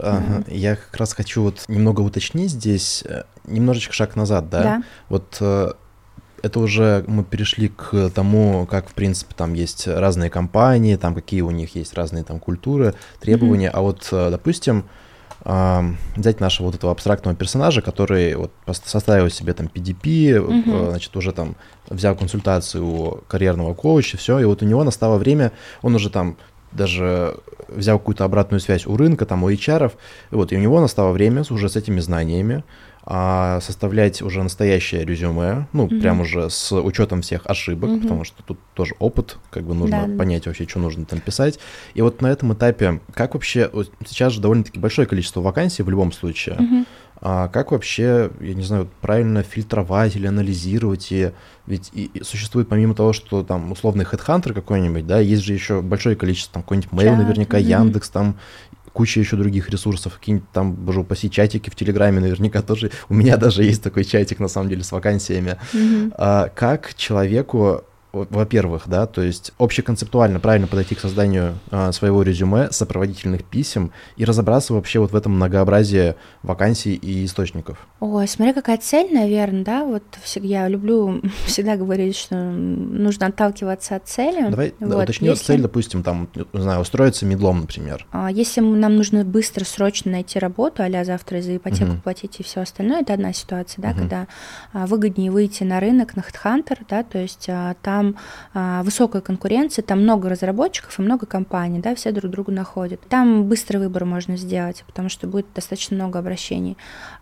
я как раз хочу вот немного уточнить здесь, немножечко шаг назад, да? Да. Вот это уже мы перешли к тому, как, в принципе, там есть разные компании, там какие у них есть разные там культуры, требования. Mm-hmm. А вот, э, допустим, взять нашего вот этого абстрактного персонажа, который вот составил себе там PDP, mm-hmm. значит, уже там взял консультацию у карьерного коуча, все, и вот у него настало время, он уже там даже взял какую-то обратную связь у рынка, там, у HR, и вот, и у него настало время уже с этими знаниями, а составлять уже настоящее резюме, ну, угу. прям уже с учетом всех ошибок, угу. потому что тут тоже опыт, как бы нужно да. понять вообще, что нужно там писать. И вот на этом этапе, как вообще, вот сейчас же довольно-таки большое количество вакансий в любом случае, угу. а как вообще, я не знаю, правильно фильтровать или анализировать, и ведь и, и существует помимо того, что там условный хедхантер какой-нибудь, да, есть же еще большое количество, там какой-нибудь Mail наверняка, угу. Яндекс там, куча еще других ресурсов, какие-нибудь там, боже упаси, чатики в Телеграме наверняка тоже. У меня даже есть такой чатик, на самом деле, с вакансиями. Mm-hmm. Как человеку во-первых, да, то есть общеконцептуально правильно подойти к созданию а, своего резюме, сопроводительных писем и разобраться вообще вот в этом многообразии вакансий и источников. Ой, смотри, какая цель, наверное, да, вот я люблю всегда говорить, что нужно отталкиваться от цели. Давай вот, да, уточни если... цель, допустим, там, не знаю, устроиться медлом, например. А, если нам нужно быстро, срочно найти работу, а завтра за ипотеку угу. платить и все остальное, это одна ситуация, да, угу. когда а, выгоднее выйти на рынок, на HeadHunter, да, то есть а, там там а, высокая конкуренция, там много разработчиков и много компаний, да, все друг другу находят. Там быстрый выбор можно сделать, потому что будет достаточно много обращений.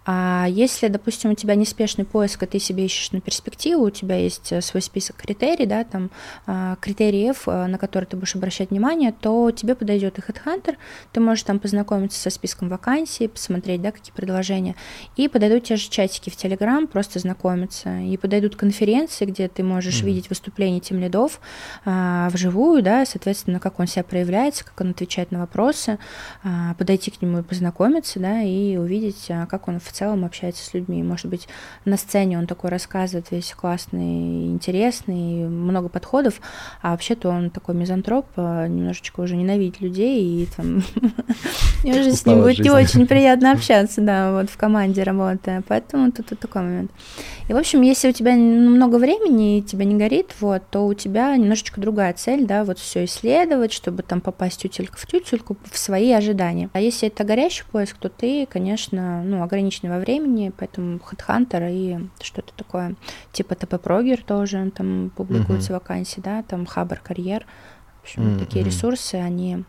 А если, допустим, у тебя неспешный поиск, а ты себе ищешь на перспективу, у тебя есть э, свой список критерий, да, там а, критериев, э, на которые ты будешь обращать внимание, то тебе подойдет и HeadHunter, ты можешь там познакомиться со списком вакансий, посмотреть, да, какие предложения, и подойдут те же чатики в Telegram, просто знакомиться, и подойдут конференции, где ты можешь mm-hmm. видеть выступления тем лидов а, вживую, да, соответственно, как он себя проявляется, как он отвечает на вопросы, а, подойти к нему и познакомиться, да, и увидеть, а, как он в целом общается с людьми. Может быть, на сцене он такой рассказывает весь классный, интересный, много подходов, а вообще-то он такой мизантроп, а, немножечко уже ненавидит людей, и там уже с ним будет не очень приятно общаться, да, вот в команде работая. Поэтому тут такой момент. И, в общем, если у тебя много времени и тебя не горит, вот, то у тебя немножечко другая цель, да, вот все исследовать, чтобы там попасть тютелька в тютельку в свои ожидания. А если это горящий поиск, то ты, конечно, ну, ограничен во времени, поэтому HeadHunter и что-то такое, типа ТП-прогер тоже, там публикуются uh-huh. вакансии, да, там Хабр Карьер, в общем, uh-huh. такие ресурсы, они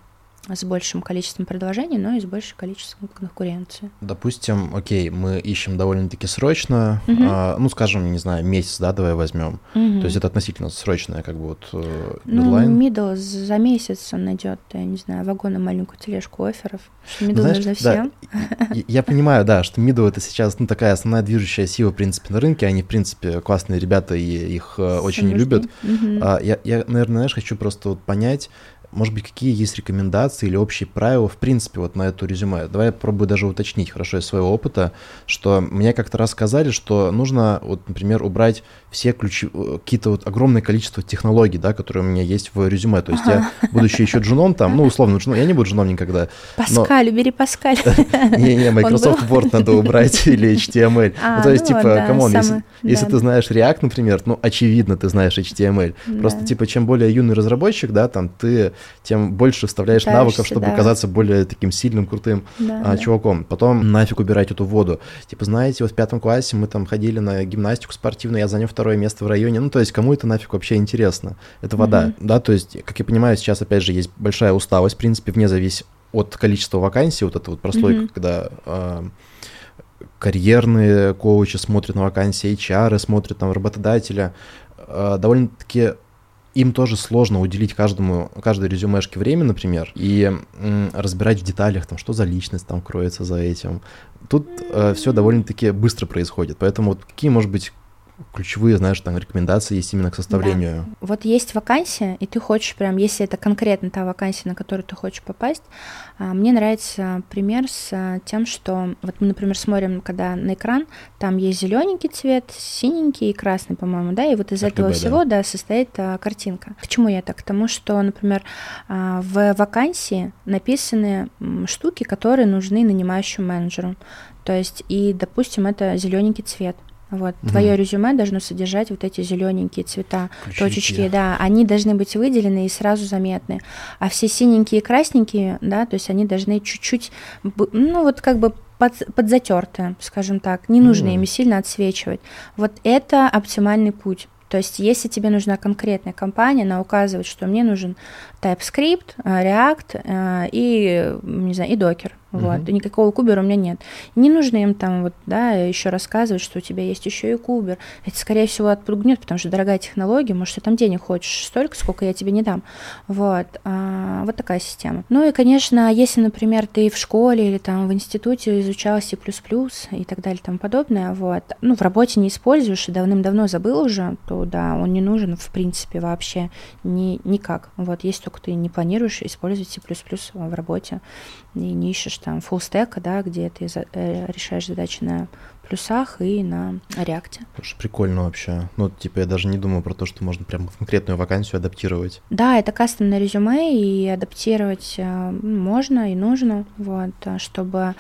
с большим количеством предложений, но и с большим количеством конкуренции. Допустим, окей, мы ищем довольно-таки срочно, угу. а, ну, скажем, не знаю, месяц, да, давай возьмем. Угу. То есть это относительно срочное, как бы вот э, ну, дедлайн. Ну, middle за месяц он найдет, я не знаю, вагон и маленькую тележку офферов. Middle Знаешь, нужно всем. Да, я, я понимаю, да, что middle это сейчас, ну, такая основная движущая сила, в принципе, на рынке. Они, в принципе, классные ребята, и их э, очень любят. Угу. А, я, я, наверное, знаешь, хочу просто вот понять, может быть, какие есть рекомендации или общие правила, в принципе, вот на эту резюме? Давай я попробую даже уточнить, хорошо, из своего опыта, что мне как-то рассказали, что нужно, вот, например, убрать все ключи, э, какие-то вот огромное количество технологий, да, которые у меня есть в резюме. То есть ага. я, будучи еще джуном там, ну, условно, джуном, я не буду джуном никогда. Паскаль, убери Паскаль. Не-не, Microsoft Word надо убрать или HTML. Ну, то есть, ну типа, come on, если ты знаешь React, например, ну, очевидно, ты знаешь HTML. Просто, типа, чем более юный разработчик, да, там, ты тем больше вставляешь Пытаешься, навыков, чтобы да. казаться более таким сильным, крутым да, а, да. чуваком. Потом нафиг убирать эту воду. Типа, знаете, вот в пятом классе мы там ходили на гимнастику спортивную, я занял второе место в районе. Ну, то есть, кому это нафиг вообще интересно? Это вода, угу. да, то есть, как я понимаю, сейчас, опять же, есть большая усталость, в принципе, вне зависимости от количества вакансий, вот это вот прослойка, угу. когда... Э, карьерные коучи смотрят на вакансии, HR смотрят на работодателя. Э, довольно-таки им тоже сложно уделить каждому, каждой резюмешке время, например, и м, разбирать в деталях, там, что за личность там кроется за этим. Тут э, все довольно-таки быстро происходит. Поэтому вот какие, может быть, ключевые, знаешь, там рекомендации есть именно к составлению. Да. Вот есть вакансия, и ты хочешь прям, если это конкретно та вакансия, на которую ты хочешь попасть, а, мне нравится пример с а, тем, что вот мы, например, смотрим, когда на экран, там есть зелененький цвет, синенький и красный, по-моему, да, и вот из этого всего, да, состоит а, картинка. К чему я так? К тому, что, например, в вакансии написаны штуки, которые нужны нанимающему менеджеру. То есть, и, допустим, это зелененький цвет. Вот. Угу. Твое резюме должно содержать вот эти зелененькие цвета, Ключики. точечки, да, они должны быть выделены и сразу заметны. А все синенькие и красненькие, да, то есть они должны чуть-чуть, ну вот как бы под, подзатертые, скажем так, не нужно mm. ими сильно отсвечивать. Вот это оптимальный путь. То есть, если тебе нужна конкретная компания, она указывает, что мне нужен TypeScript, э, React э, и, не знаю, и Docker. Вот, и никакого кубера у меня нет. Не нужно им там вот, да, еще рассказывать, что у тебя есть еще и кубер. Это, скорее всего, отпугнет, потому что дорогая технология, может, ты там денег хочешь столько, сколько я тебе не дам. Вот, а, вот такая система. Ну и, конечно, если, например, ты в школе или там в институте изучал C++ и так далее тому подобное, вот, ну, в работе не используешь и давным-давно забыл уже, то, да, он не нужен, в принципе, вообще ни, никак. Вот, если только ты не планируешь использовать C++ в работе и не ищешь там full stack, да, где ты за, э, решаешь задачи на плюсах и на реакте. Слушай, прикольно вообще. Ну, типа, я даже не думаю про то, что можно прям конкретную вакансию адаптировать. Да, это кастомное резюме, и адаптировать э, можно и нужно, вот, чтобы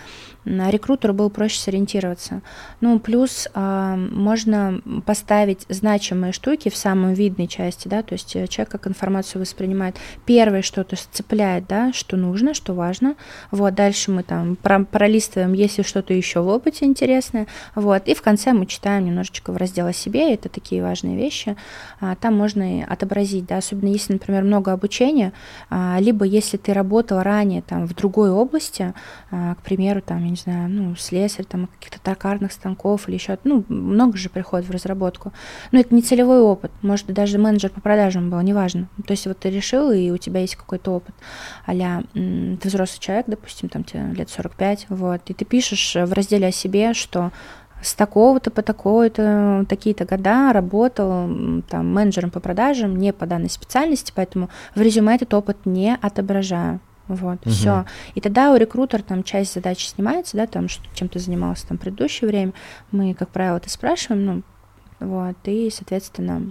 рекрутеру было проще сориентироваться. Ну, плюс э, можно поставить значимые штуки в самом видной части, да, то есть э, человек как информацию воспринимает. Первое что-то цепляет, да, что нужно, что важно. Вот, дальше мы там пролистываем, если что-то еще в опыте интересное, вот, и в конце мы читаем немножечко в раздел о себе, это такие важные вещи, а, там можно и отобразить, да, особенно если, например, много обучения, а, либо если ты работал ранее там в другой области, а, к примеру, там, не знаю, ну, слесарь, там, каких-то токарных станков или еще, ну, много же приходит в разработку, но это не целевой опыт, может, даже менеджер по продажам был, неважно, то есть вот ты решил, и у тебя есть какой-то опыт, а ты взрослый человек, допустим, там тебе лет 45, вот, и ты пишешь в разделе о себе, что с такого-то по такой-то, такие-то года работал там менеджером по продажам не по данной специальности, поэтому в резюме этот опыт не отображаю. Вот, угу. все. И тогда у рекрутера там часть задач снимается, да, там, что, чем ты занимался там предыдущее время. Мы, как правило, это спрашиваем, ну, вот, и, соответственно,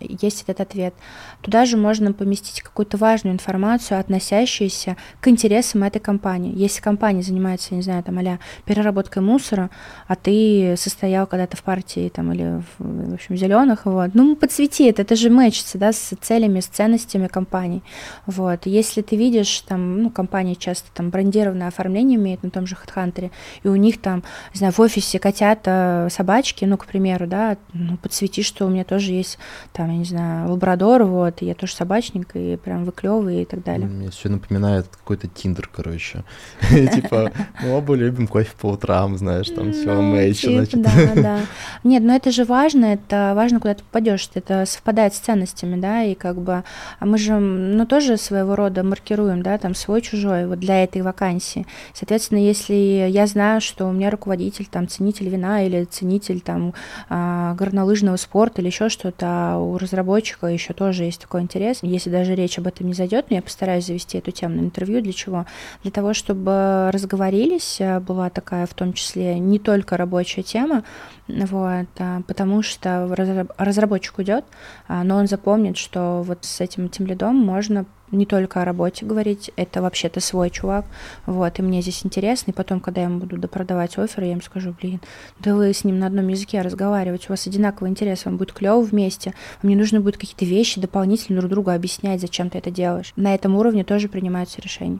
есть этот ответ. Туда же можно поместить какую-то важную информацию, относящуюся к интересам этой компании. Если компания занимается, не знаю, там, а переработкой мусора, а ты состоял когда-то в партии там, или в, в общем, зеленых, вот, ну, подсвети это, это же мэчится, да, с целями, с ценностями компании. Вот, если ты видишь, там, ну, компания часто там брендированное оформление имеет на том же HeadHunter, и у них там, не знаю, в офисе котята, собачки, ну, к примеру, да, ну, подсвети, что у меня тоже есть, там, я не знаю, лабрадор, вот, и я тоже собачник, и прям вы клёвый и так далее. Мне все напоминает какой-то тиндер, короче. Типа, мы оба любим кофе по утрам, знаешь, там все, Ну, мэйч, типа, значит. Да, да. Нет, но это же важно, это важно, куда ты попадешь, это совпадает с ценностями, да, и как бы, а мы же, ну, тоже своего рода маркируем, да, там, свой-чужой, вот для этой вакансии. Соответственно, если я знаю, что у меня руководитель, там, ценитель вина или ценитель, там, а, горнолыжного спорта или еще что-то, а у разработчика еще тоже есть такой интерес, если даже речь об этом не зайдет, но я постараюсь завести эту тему на интервью, для чего? Для того, чтобы разговорились, а, была такая в том числе не только рабочая тема, вот, а, потому что разра- разработчик уйдет, а, но он запомнит, что вот с этим тем лидом можно не только о работе говорить, это вообще-то свой чувак, вот, и мне здесь интересно, и потом, когда я ему буду допродавать офер, я им скажу, блин, да вы с ним на одном языке разговариваете, у вас одинаковый интерес, вам будет клево вместе, мне нужно будет какие-то вещи дополнительно друг другу объяснять, зачем ты это делаешь. На этом уровне тоже принимаются решения.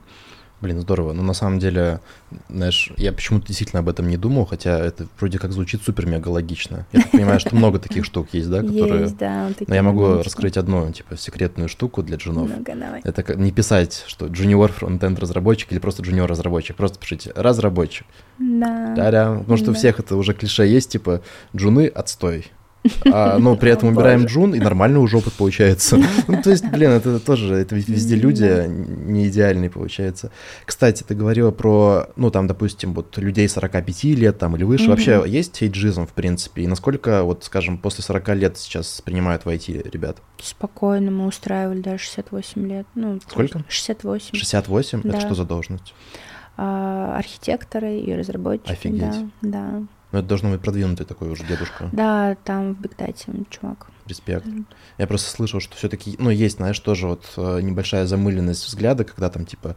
Блин, здорово. Ну, на самом деле, знаешь, я почему-то действительно об этом не думал, хотя это вроде как звучит супер-мега логично. Я так понимаю, что много таких штук есть, да, которые... Есть, да, Но я могу раскрыть одну, типа, секретную штуку для джунов. Ну-ка, давай. Это не писать, что junior фронтенд разработчик или просто junior разработчик. Просто пишите разработчик. Да. Да-да. Потому что у всех это уже клише есть, типа, джуны отстой. А, ну, при этом убираем джун, и нормальный уже опыт получается. Ну, то есть, блин, это тоже, это везде люди не идеальные получается. Кстати, ты говорила про, ну, там, допустим, вот людей 45 лет там или выше. Вообще есть эйджизм, в принципе? И насколько, вот, скажем, после 40 лет сейчас принимают в IT ребят? Спокойно мы устраивали даже 68 лет. Ну, Сколько? есть 68. 68? Это Да. что за должность? А, архитекторы и разработчики. Офигеть. Да, да. Ну, это должно быть продвинутый такой уже дедушка. Да, там в Бигдате чувак. Респект. Мгм. Я просто слышал, что все-таки, ну, есть, знаешь, тоже вот э, небольшая замыленность взгляда, когда там, типа,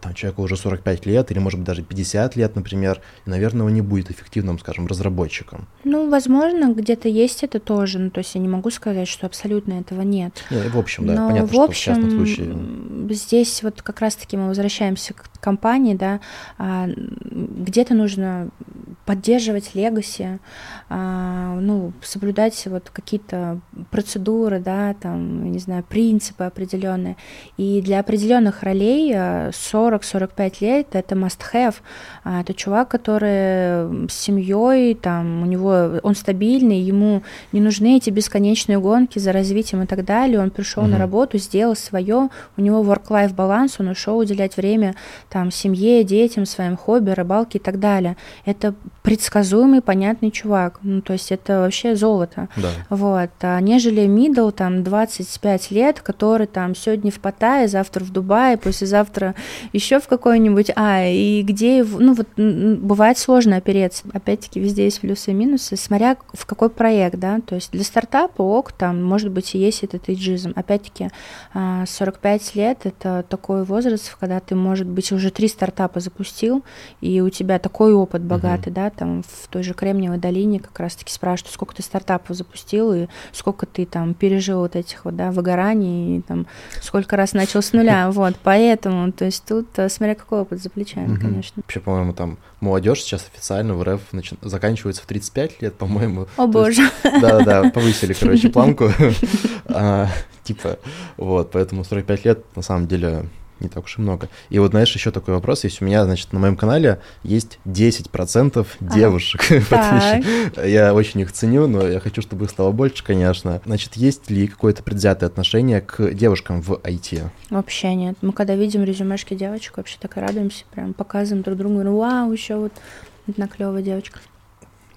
там человеку уже 45 лет, или, может быть, даже 50 лет, например, и, наверное, он не будет эффективным, скажем, разработчиком. Ну, возможно, где-то есть это тоже. Ну, то есть я не могу сказать, что абсолютно этого нет. Не, в общем, да, Но понятно, в что в общем, частном случае... здесь вот как раз-таки мы возвращаемся к компании, да, а, где-то нужно поддерживать легаси, ну, соблюдать вот какие-то процедуры, да, там, не знаю, принципы определенные. И для определенных ролей а, 40-45 лет это must-have. А, Это чувак, который с семьей, там, у него, он стабильный, ему не нужны эти бесконечные гонки за развитием и так далее. Он пришел на Мгм. работу, сделал свое, у него work-life баланс, он ушел уделять время там семье, детям, своим хобби, рыбалке и так далее. Это предсказуемый, понятный чувак. Ну, то есть это вообще золото. Да. Вот, а нежели мидл, там, 25 лет, который там сегодня в Паттайе, завтра в Дубае, послезавтра еще в какой-нибудь, а, и где, его- ну, вот, бывает сложно опереться. Опять-таки, везде есть плюсы и минусы, смотря в какой проект, да, то есть для стартапа ок, там, может быть, и есть этот эйджизм. Опять-таки, а, 45 лет — это такой возраст, когда ты, может быть, уже три стартапа запустил, и у тебя такой опыт богатый, да, там, в той же Кремниевой долине как раз-таки спрашивают, сколько ты стартапов запустил, и сколько ты там пережил вот этих вот, да, выгораний, и там, сколько раз начал с нуля, вот, поэтому, то есть тут, э, смотря какой опыт за плечами, Мгм. конечно. Вообще, по-моему, там молодежь сейчас официально в РФ начи- заканчивается в 35 лет, по-моему. О боже, Да-да-да, повысили, короче, планку. А, Типа, вот, поэтому 45 лет, на самом деле, не так уж и много. И вот, знаешь, еще такой вопрос есть. У меня, значит, на моем канале есть 10% девушек. Так. Я очень их ценю, но я хочу, чтобы их стало больше, конечно. Значит, есть ли какое-то предвзятое отношение к девушкам в IT? вообще нет. Мы когда видим резюмешки девочек, вообще так и радуемся, прям показываем друг другу, говорим, вау, еще вот одна клевая девочка.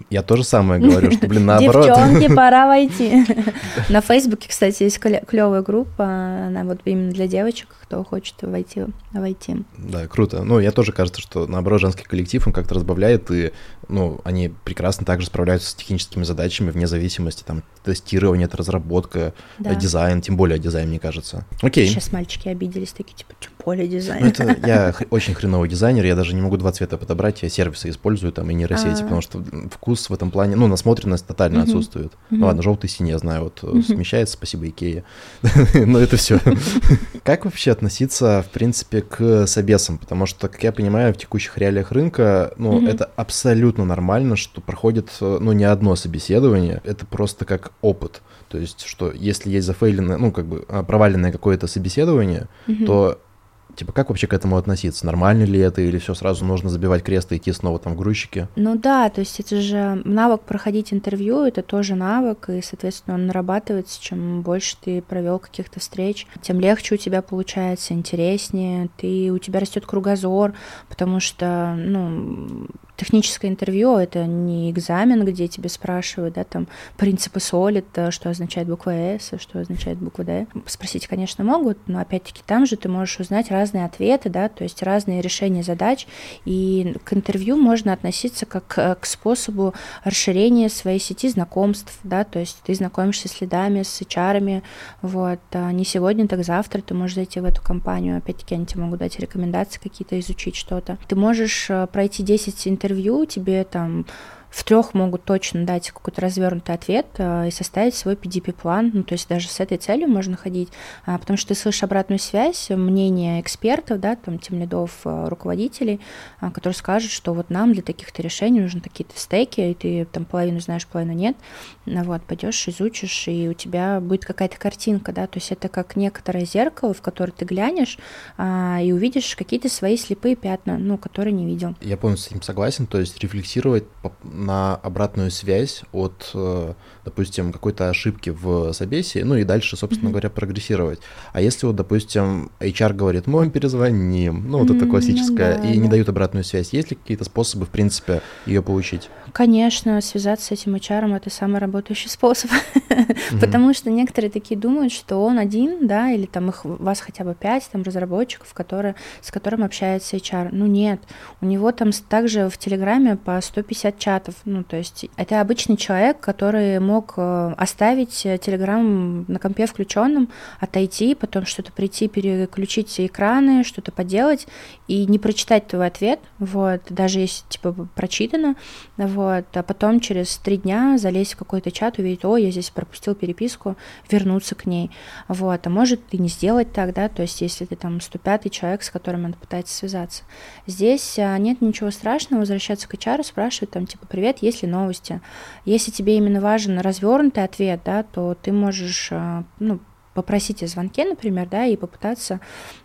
Я то же самое говорю, что, блин, наоборот. Девчонки, пора войти. На Фейсбуке, кстати, есть клевая группа, она вот именно для девочек, кто хочет войти, войти. Да, круто. Ну, я тоже кажется, что наоборот женский коллектив он как-то разбавляет, и ну, они прекрасно также справляются с техническими задачами вне зависимости, там, тестирование, это разработка, Да. дизайн, тем более дизайн, мне кажется. Окей. Сейчас мальчики обиделись, такие, типа, «Чё, поле дизайна. Ну, это я очень хреновый дизайнер, я даже не могу два цвета подобрать, я сервисы использую там и нейросети, а. потому что вкус в этом плане, ну, насмотренность тотально угу. отсутствует. Угу. Ну ладно, желтый синий, я знаю, вот угу. смещается, спасибо Икея. Но это все. Как вообще относиться, в принципе, к собесам? Потому что, как я понимаю, в текущих реалиях рынка, ну, это абсолютно нормально, что проходит, ну, не одно собеседование, это просто как опыт. То есть, что если есть зафейленное, ну, как бы а, проваленное какое-то собеседование, угу. то Типа, как вообще к этому относиться? Нормально ли это, или все сразу нужно забивать крест и идти снова там в грузчики? Ну да, то есть это же навык проходить интервью, это тоже навык, и, соответственно, он нарабатывается, чем больше ты провел каких-то встреч, тем легче у тебя получается, интереснее, ты, у тебя растет кругозор, потому что, ну, техническое интервью — это не экзамен, где тебе спрашивают, да, там, принципы солид, что означает буква «С», что означает буква «Д». Спросить, конечно, могут, но, опять-таки, там же ты можешь узнать разные ответы, да, то есть разные решения задач, и к интервью можно относиться как к способу расширения своей сети знакомств, да, то есть ты знакомишься с лидами, с HR, вот, а не сегодня, так завтра ты можешь зайти в эту компанию, опять-таки, они тебе могут дать рекомендации какие-то, изучить что-то. Ты можешь э, пройти 10 интервью интервью тебе там в трех могут точно дать какой-то развернутый ответ э, и составить свой PDP-план. Ну, то есть даже с этой целью можно ходить, а, потому что ты слышишь обратную связь, мнение экспертов, да, там, тем лидов, э, руководителей, а, которые скажут, что вот нам для таких-то решений нужны такие-то стейки, и ты там половину знаешь, половину нет. Вот, пойдешь, изучишь, и у тебя будет какая-то картинка, да, то есть это как некоторое зеркало, в которое ты глянешь а, и увидишь какие-то свои слепые пятна, ну, которые не видел. Я полностью с этим согласен, то есть рефлексировать на обратную связь от, э, допустим, какой-то ошибки в собесе, ну и дальше, собственно mm-hmm. говоря, прогрессировать. А если вот, допустим, HR говорит, мы вам перезвоним, ну вот mm-hmm, это классическое, ну, да, и да. не дают обратную связь, есть ли какие-то способы, в принципе, ее получить? Конечно, связаться с этим HR это самый работающий способ, mm-hmm. потому что некоторые такие думают, что он один, да, или там их вас хотя бы пять там разработчиков, которые, с которым общается HR. Ну нет, у него там также в Телеграме по 150 чатов. Ну, то есть это обычный человек, который мог э, оставить э, Телеграм на компе включенным, отойти, потом что-то прийти, переключить экраны, что-то поделать и не прочитать твой ответ, вот, даже если, типа, прочитано, вот, а потом через три дня залезть в какой-то чат, увидеть, о, я здесь пропустил переписку, вернуться к ней, вот, а может и не сделать так, да, то есть если ты там 105 человек, с которым он пытается связаться. Здесь а, нет ничего страшного, возвращаться к HR, спрашивать там, типа, привет, есть ли новости. Если тебе именно важен развернутый ответ, да, то ты можешь а, ну, попросить о звонке, например, да, и попытаться,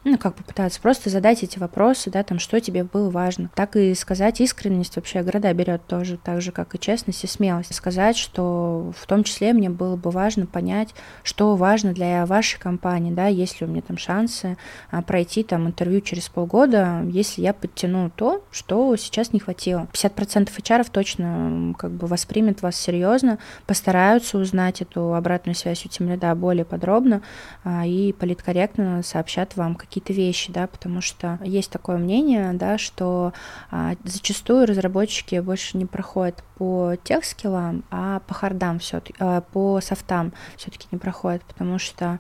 ну, как попытаться, просто задать эти вопросы, да, там, что тебе было важно. Так и сказать искренность вообще города берет тоже, так же, как и честность и смелость. Сказать, что в том числе мне было бы важно понять, что важно для вашей компании, да, есть ли у меня там шансы а, пройти там интервью через полгода, если я подтяну то, что сейчас не хватило. 50% HR точно как бы воспримет вас серьезно, постараются узнать эту обратную связь у тем более подробно, а, и политкорректно сообщат вам какие-то вещи, да, потому что есть такое мнение, да, что а, зачастую разработчики больше не проходят по тех скиллам, а по хардам все-таки, а, по софтам все-таки не проходят, потому что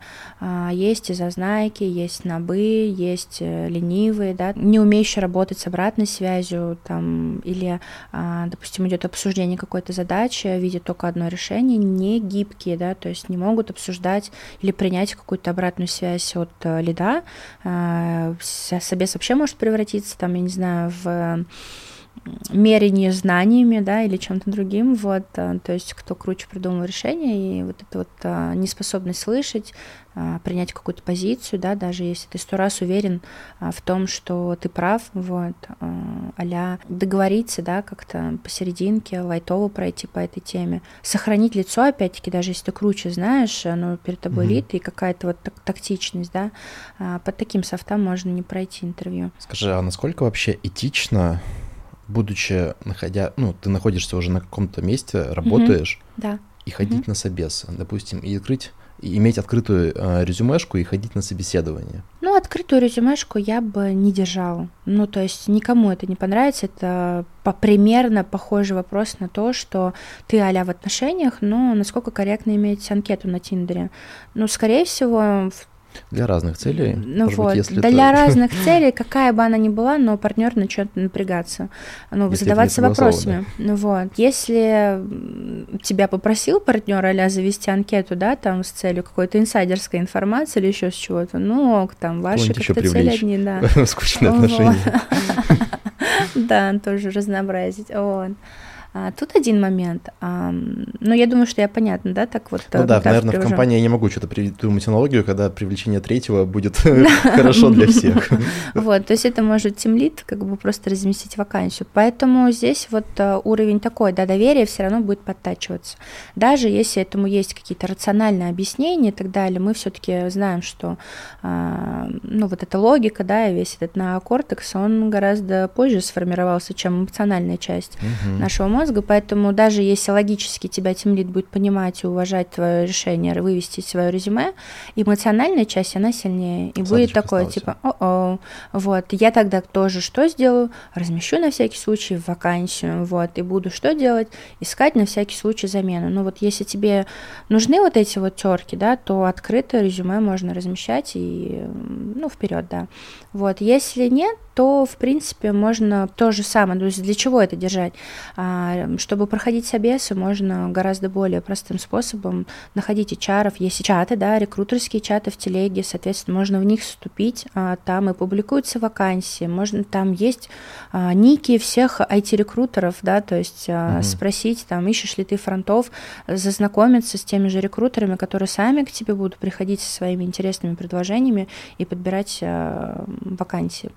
есть и зазнайки, есть набы, есть э, ленивые, да, не умеющие работать с обратной связью, там, или, допустим, идет обсуждение какой-то задачи, видят только одно решение, не гибкие, да, то есть не могут обсуждать или принять какую-то обратную связь от э, лида. Э, собес вообще может превратиться, там, я не знаю, в мерение знаниями, да, или чем-то другим, вот, э, то есть кто круче придумал решение, и вот эта вот неспособность слышать, принять какую-то позицию, да, даже если ты сто раз уверен а, в том, что ты прав, вот, а договориться, да, как-то посерединке, лайтово пройти по этой теме, сохранить лицо, опять-таки, даже если ты круче знаешь, оно перед тобой mm-hmm. лит, и какая-то вот тактичность, да, под таким софтом можно не пройти интервью. Скажи, а насколько вообще этично будучи находя, ну, ты находишься уже на каком-то месте, работаешь, mm-hmm. да. и ходить mm-hmm. на собес, допустим, и открыть иметь открытую э, резюмешку и ходить на собеседование? Ну, открытую резюмешку я бы не держала. Ну, то есть никому это не понравится. Это по примерно похожий вопрос на то, что ты а в отношениях, но насколько корректно иметь анкету на Тиндере. Ну, скорее всего, Для разных целей. Ну Может вот, быть, если да это- для разных целей, какая бы она ни была, но партнер начнет напрягаться, ну, Если задаваться вопросами. Ну вот, если тебя попросил партнер а завести анкету, да, там с целью какой-то инсайдерской информации или еще с чего-то, ну, ок, там ваши как-то цели одни, да. Скучные отношения. Да, тоже разнообразить. Вот. А, Тут один момент. Ам, Ну, я думаю, что я понятно, да, так вот. Ну э, да, наверное, в привожу. компании я не могу что-то придумать аналогию, когда привлечение третьего будет хорошо для всех. Вот, то есть это может тимлит как бы просто разместить вакансию. Поэтому здесь вот э, уровень такой, да, доверие все равно будет подтачиваться. Даже если этому есть какие-то рациональные объяснения и так далее, мы все-таки знаем, что а, ну вот эта логика, да, и весь этот неокортекс, он гораздо позже сформировался, чем эмоциональная часть нашего мозга, поэтому даже если логически тебя тимлит будет понимать и уважать твое решение вывести свое резюме, эмоциональная часть, она сильнее. И будет Осадочек такое, типа, о-о, вот, я тогда тоже что сделаю? Размещу на всякий случай вакансию, вот, и буду что делать? Искать на всякий случай замену. Ну вот если тебе нужны вот эти вот терки, да, то открытое резюме можно размещать и, ну, вперед, да. Вот, если нет, то, в принципе, можно то же самое. То есть для чего это держать? А, чтобы проходить собесы, можно гораздо более простым способом находить HR, есть чаты, да, рекрутерские чаты в телеге, соответственно, можно в них вступить, а, там и публикуются вакансии, можно там есть а, ники всех IT-рекрутеров, да, то есть Мгм. спросить, там, ищешь ли ты фронтов, зазнакомиться с теми же рекрутерами, которые сами к тебе будут приходить со своими интересными предложениями и подбирать вакансии.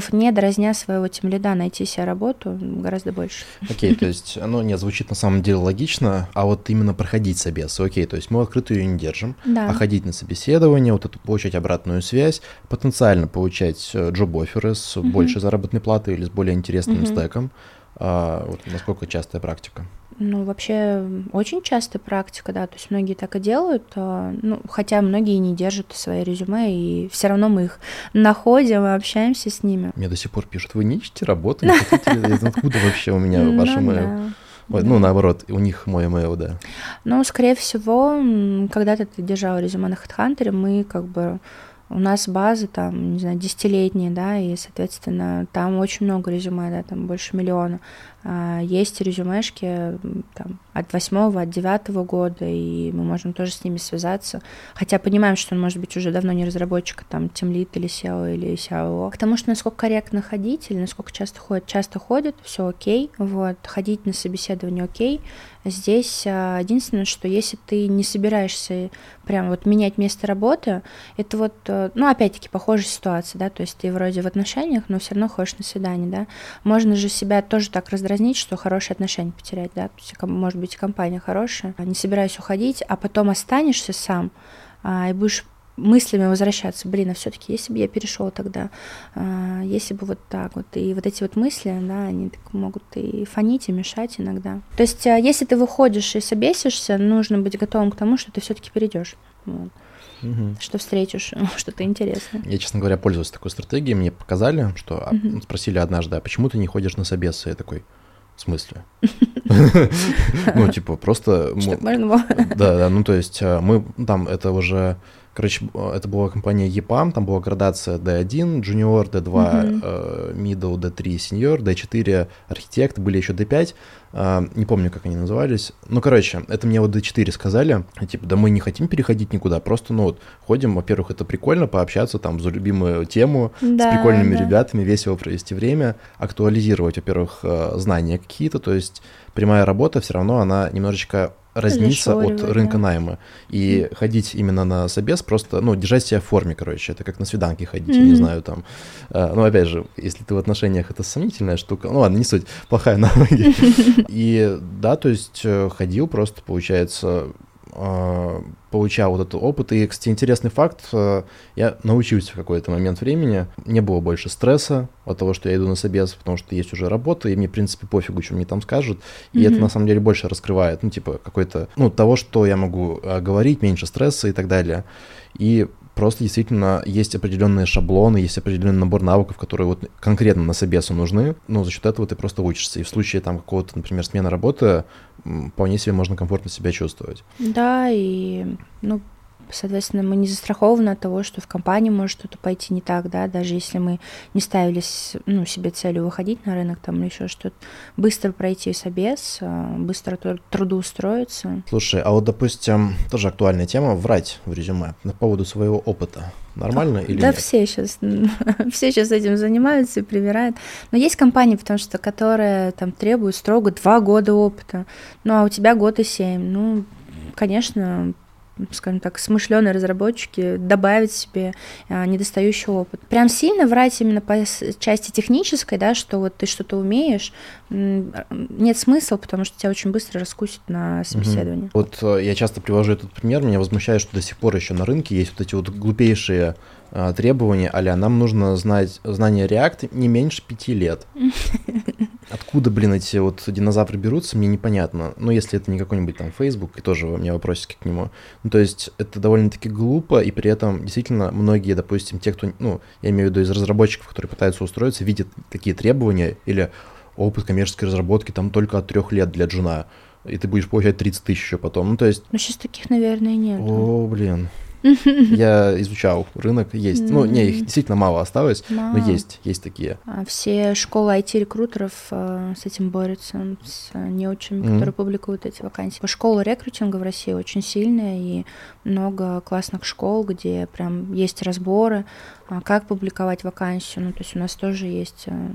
Способов не дразня своего тимлида найти себе работу гораздо больше. Окей, то есть оно не звучит на самом деле логично, а вот именно проходить собес. Окей, то есть мы открытую ее не держим, Да. а ходить на собеседование, вот это получать обратную связь, потенциально получать э, джоб-оферы с Мгм. большей заработной платой или с более интересным Мгм. стеком. А, вот насколько частая практика? Ну, вообще, очень частая практика, да, то есть многие так и делают, а, ну, хотя многие не держат свои резюме, и все равно мы их находим и общаемся с ними. Мне до сих пор пишут, вы не ищете работу, не хотите ли?» Я, Откуда вообще у меня Ну ваш email? да. Ой, Да. Ну, наоборот, у них мой email, да. Ну, скорее всего, когда-то ты держал резюме на HeadHunter, мы как бы у нас базы там, не знаю, десятилетние, да, и, соответственно, там очень много резюме, да, там больше миллиона. А, Есть резюмешки там, от восьмого, от девятого года, и мы можем тоже с ними связаться. Хотя понимаем, что он может быть уже давно не разработчик, там тимлит или SEO или SEO. Потому что насколько корректно ходить или насколько часто ходит, часто ходит, все окей, вот, ходить на собеседование окей. Здесь а, единственное, что если ты не собираешься прям вот менять место работы, это вот, э, ну, опять-таки, похожая ситуация, да, то есть ты вроде в отношениях, но все равно ходишь на свидание, да. Можно же себя тоже так раздразнить, что хорошие отношения потерять, да, то есть, может быть, компания хорошая, не собираюсь уходить, а потом останешься сам а, и будешь мыслями возвращаться, блин, а все-таки если бы я перешел тогда, а, если бы вот так вот, и вот эти вот мысли, да, они так могут и фонить, и мешать иногда. То есть, а, если ты выходишь и собесишься, нужно быть готовым к тому, что ты все-таки перейдешь, вот, Мгм. что встретишь что-то интересное. Я, честно говоря, пользуюсь такой стратегией. Мне показали, что Мгм. спросили однажды, а почему ты не ходишь на собесы? Я такой, в смысле? Ну, типа, просто... мы- Чтобы можно было. Да, да, ну то есть э, мы там, это уже, короче, э, это была компания EPAM, там была градация D1, Junior, D2, Мгм. э, Middle, D3, Senior, D4, Архитект, были еще D5, э, не помню, как они назывались. Ну, короче, это мне вот D4 сказали, типа, да мы не хотим переходить никуда, просто, ну вот, ходим, во-первых, это прикольно пообщаться там за любимую тему, с Да, прикольными да. ребятами, весело провести время, актуализировать, во-первых, э, знания какие-то, то есть прямая работа все равно, она немножечко разнится от рынка да. найма. И ходить именно на собес просто, ну, держать себя в форме, короче, это как на свиданке ходить, я не знаю, там. Э, Ну, опять же, если ты в отношениях, это сомнительная штука. Ну, ладно, не суть, плохая аналогия. И да, то есть э, ходил просто, получается, получал вот этот опыт. И, кстати, интересный факт, э, я научился в какой-то момент времени, не было больше стресса от того, что я иду на собес, потому что есть уже работа, и мне, в принципе, пофигу, что мне там скажут. И это, Мгм. на самом деле, больше раскрывает, ну, типа, какой-то, ну, того, что я могу э, говорить, меньше стресса и так далее. И просто действительно есть определенные шаблоны, есть определенный набор навыков, которые вот конкретно на собесу нужны, но за счет этого ты просто учишься. И в случае там какого-то, например, смены работы, вполне себе можно комфортно себя чувствовать. Да, и, ну, Соответственно, мы не застрахованы от того, что в компании может что-то пойти не так, да, даже если мы не ставили ну, себе целью выходить на рынок там или еще что-то. Быстро пройти собес, а, быстро трудоустроиться. Слушай, а вот, допустим, тоже актуальная тема — врать в резюме по поводу своего опыта. Нормально или да, нет? Да, все сейчас, все сейчас этим занимаются и привирают. Но есть компании, потому что, которые там требуют строго два года опыта. Ну, а у тебя год и семь. Ну, конечно, скажем так, смышленые разработчики добавить себе а, недостающий опыт. Прям сильно врать именно по части технической, да, что вот ты что-то умеешь, нет смысла, потому что тебя очень быстро раскусит на собеседовании. Угу. Вот э, я часто привожу этот пример, меня возмущает, что до сих пор еще на рынке есть вот эти вот глупейшие а, требования, а нам нужно знать знание React не меньше пяти лет. Откуда, блин, эти вот динозавры берутся, мне непонятно. Ну, если это не какой-нибудь там Facebook, и тоже у меня вопросики к нему. Ну, то есть это довольно-таки глупо, и при этом действительно многие, допустим, те, кто, ну, я имею в виду из разработчиков, которые пытаются устроиться, видят такие требования или опыт коммерческой разработки там только от трех лет для джуна, и ты будешь получать 30 тысяч еще потом. Ну, то есть... Ну, сейчас таких, наверное, нет. О, блин. Я изучал рынок, есть. Ну, не, их действительно мало осталось, но есть, есть такие. А все школы IT-рекрутеров э, с этим борются, с неучами, mm-hmm. которые публикуют эти вакансии. Школа рекрутинга в России очень сильная, и много классных школ, где прям есть разборы, а как публиковать вакансию. Ну, то есть у нас тоже есть э,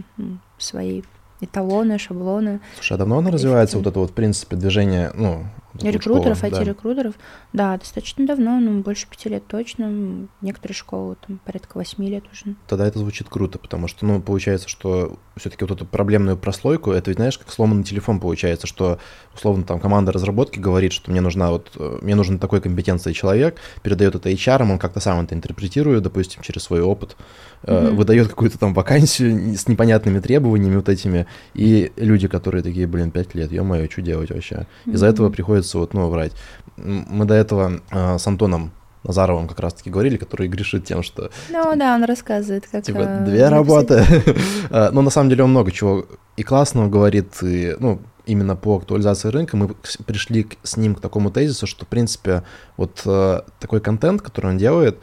свои эталоны, шаблоны. Слушай, а давно оно развивается, вот это вот, в принципе, движение, ну, Рекрутеров, IT-рекрутеров, да. да, достаточно давно, ну, больше пяти лет точно. Некоторые школы там порядка восьми лет уже. Тогда это звучит круто, потому что, ну, получается, что все-таки вот эту проблемную прослойку, это ведь, знаешь, как сломанный телефон получается, что, условно, там команда разработки говорит, что мне нужна вот, мне нужен такой компетенции человек, передает это HR, он как-то сам это интерпретирует, допустим, через свой опыт, mm-hmm. выдает какую-то там вакансию с непонятными требованиями вот этими, и люди, которые такие, блин, пять лет, ё-моё, что делать вообще? Из-за mm-hmm. этого приходит приходится вот, ну, врать. Мы до этого э, с Антоном Назаровым как раз-таки говорили, который грешит тем, что... Ну да, он рассказывает, как... Типа, э, две работы. А, но на самом деле он много чего и классного говорит, и, ну, именно по актуализации рынка мы пришли с ним к такому тезису, что, в принципе, вот э, такой контент, который он делает,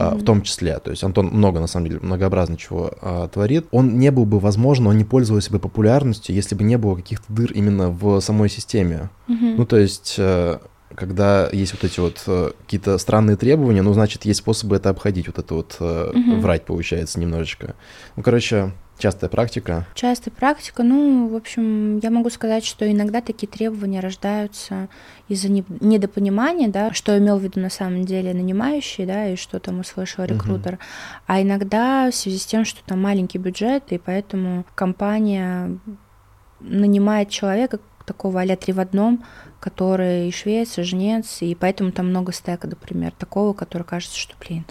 mm-hmm. в том числе. То есть Антон много, на самом деле, многообразно чего а, творит. Он не был бы возможен, он не пользовался бы популярностью, если бы не было каких-то дыр именно в самой системе. Mm-hmm. Ну, то есть э, когда есть вот эти вот э, какие-то странные требования, ну, значит, есть способы это обходить, вот это вот mm-hmm. врать получается немножечко. Ну, короче, Частая практика? Частая практика. Ну, в общем, я могу сказать, что иногда такие требования рождаются из-за недопонимания, да, что имел в виду на самом деле нанимающий, да, и что там услышал рекрутер. Угу. А иногда в связи с тем, что там маленький бюджет, и поэтому компания нанимает человека такого а-ля три в одном, который и швец, и жнец, и поэтому там много стека, например, такого, который кажется, что, блин,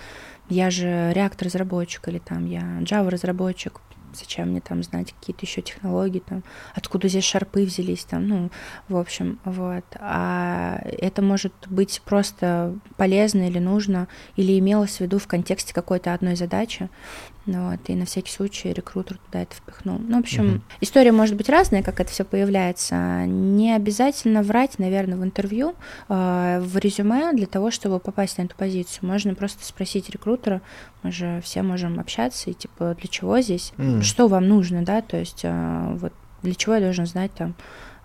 я же реактор-разработчик или там я Java-разработчик, зачем мне там знать какие-то еще технологии, там, откуда здесь шарпы взялись, там, ну, в общем, вот. А это может быть просто полезно или нужно, или имелось в виду в контексте какой-то одной задачи, вот, и на всякий случай рекрутер туда это впихнул. Ну, в общем, uh-huh. история может быть разная, как это все появляется. Не обязательно врать, наверное, в интервью, э, в резюме для того, чтобы попасть на эту позицию. Можно просто спросить рекрутера, мы же все можем общаться, и типа, для чего здесь, uh-huh. что вам нужно, да, то есть э, вот для чего я должен знать там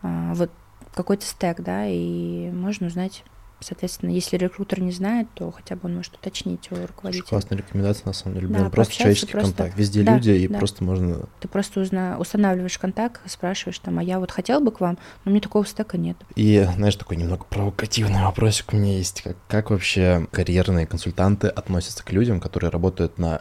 э, вот какой-то стек, да, и можно узнать Соответственно, если рекрутер не знает, то хотя бы он может уточнить у руководителя. Классная рекомендация, на самом деле. Да, просто человеческий просто... контакт. Везде да, люди, и да. просто можно... Ты просто узна... устанавливаешь контакт, спрашиваешь там, а я вот хотел бы к вам, но мне такого стека нет. И, знаешь, такой немного провокативный вопросик у меня есть. Как, как вообще карьерные консультанты относятся к людям, которые работают на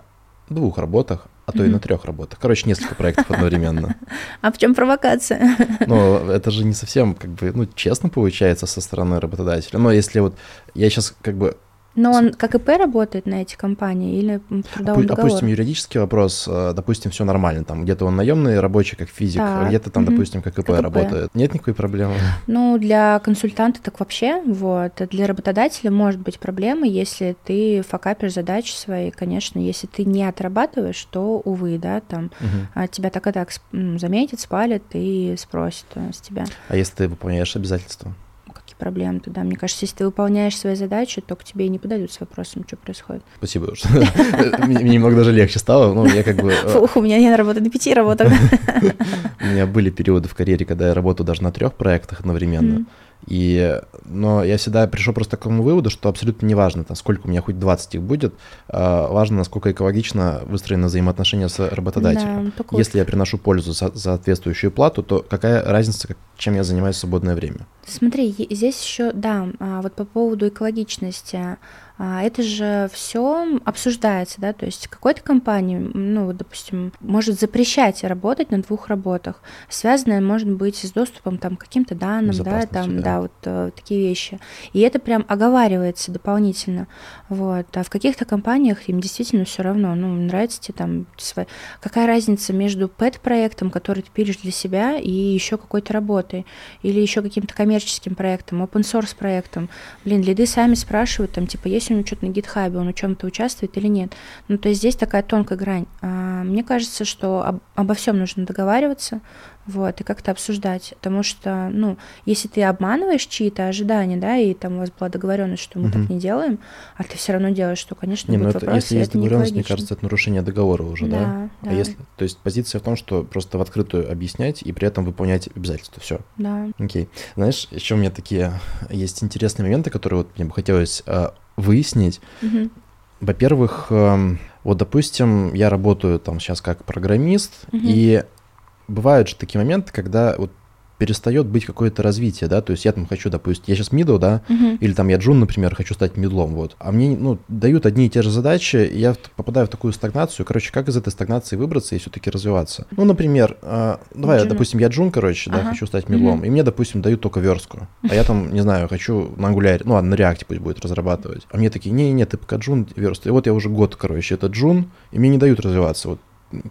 двух работах, а то и на трех работах. Короче, несколько проектов одновременно. А в чем провокация? Ну, это же не совсем, как бы, ну, честно получается со стороны работодателя. Но если вот я сейчас как бы но он как ИП работает на эти компании или трудовой договор? Допустим, юридический вопрос, э, допустим, все нормально, там где-то он наемный рабочий как физик, а так. а где-то там, угу. допустим, как ИП, как работает. Нет никакой проблемы? Ну, для консультанта так вообще, вот. Для работодателя может быть проблема, если ты факапишь задачи свои, конечно, если ты не отрабатываешь, то, увы, да, там угу. тебя так и так заметят, спалят и спросят э, с тебя. А если ты выполняешь обязательства? Все-таки проблем туда. Мне кажется, если ты выполняешь свои задачи, то к тебе и не подойдут с вопросом, что происходит. Спасибо. Мне немного даже легче стало. Ну, я как бы... Э, Фух, у меня я работаю на пяти работах. У меня были периоды в карьере, когда я работаю даже на трех проектах одновременно. И, но я всегда пришел просто к такому выводу, что абсолютно не важно, там, сколько у меня хоть 20 их будет, а важно, насколько экологично выстроены взаимоотношения с работодателем. Да. Если я приношу пользу за соответствующую плату, то какая разница, чем я занимаюсь в свободное время? Смотри, здесь еще, да, а, вот по поводу экологичности. А, это же все обсуждается, да, то есть какой-то компании, ну, вот, допустим, может запрещать работать на двух работах, связанное, может быть, с доступом там, к каким-то данным, да, там, да, да вот э, такие вещи. И это прям оговаривается дополнительно, вот. А в каких-то компаниях им действительно все равно, ну, нравится тебе там, свои... какая разница между пэт-проектом, который ты пилишь для себя, и еще какой-то работой, или еще каким-то коммерческим проектом, open-source проектом. Блин, лиды сами спрашивают, там, типа, есть есть у него что-то на гитхабе, он в чем-то участвует или нет. Ну, то есть здесь такая тонкая грань. А, мне кажется, что об, обо всем нужно договариваться, вот, и как-то обсуждать, потому что, ну, если ты обманываешь чьи-то ожидания, да, и там у вас была договоренность, что мы угу. так не делаем, а ты все равно делаешь, что, конечно, не, будет ну это, вопрос, Если есть договоренность, мне кажется, это нарушение договора уже, да? Да, да. А если, то есть позиция в том, что просто в открытую объяснять и при этом выполнять обязательства, все. Да. Окей. Знаешь, еще у меня такие есть интересные моменты, которые вот мне бы хотелось а, выяснить. Угу. Во-первых, эм, вот, допустим, я работаю там сейчас как программист, угу. и бывают же такие моменты, когда вот перестает быть какое-то развитие, да, то есть я там хочу, допустим, я сейчас мидл, да, uh-huh. или там я джун, например, хочу стать мидлом, вот, а мне, ну, дают одни и те же задачи, и я попадаю в такую стагнацию, короче, как из этой стагнации выбраться и все-таки развиваться? Ну, например, э, давай, Джуна. допустим, я джун, короче, uh-huh. да, хочу стать мидлом, uh-huh. и мне, допустим, дают только верстку, а я там, не знаю, хочу на Angular е, ну, ладно, на React е пусть будет разрабатывать, а мне такие, не-не, ты пока джун, верстку, и вот я уже год, короче, это джун, и мне не дают развиваться, вот,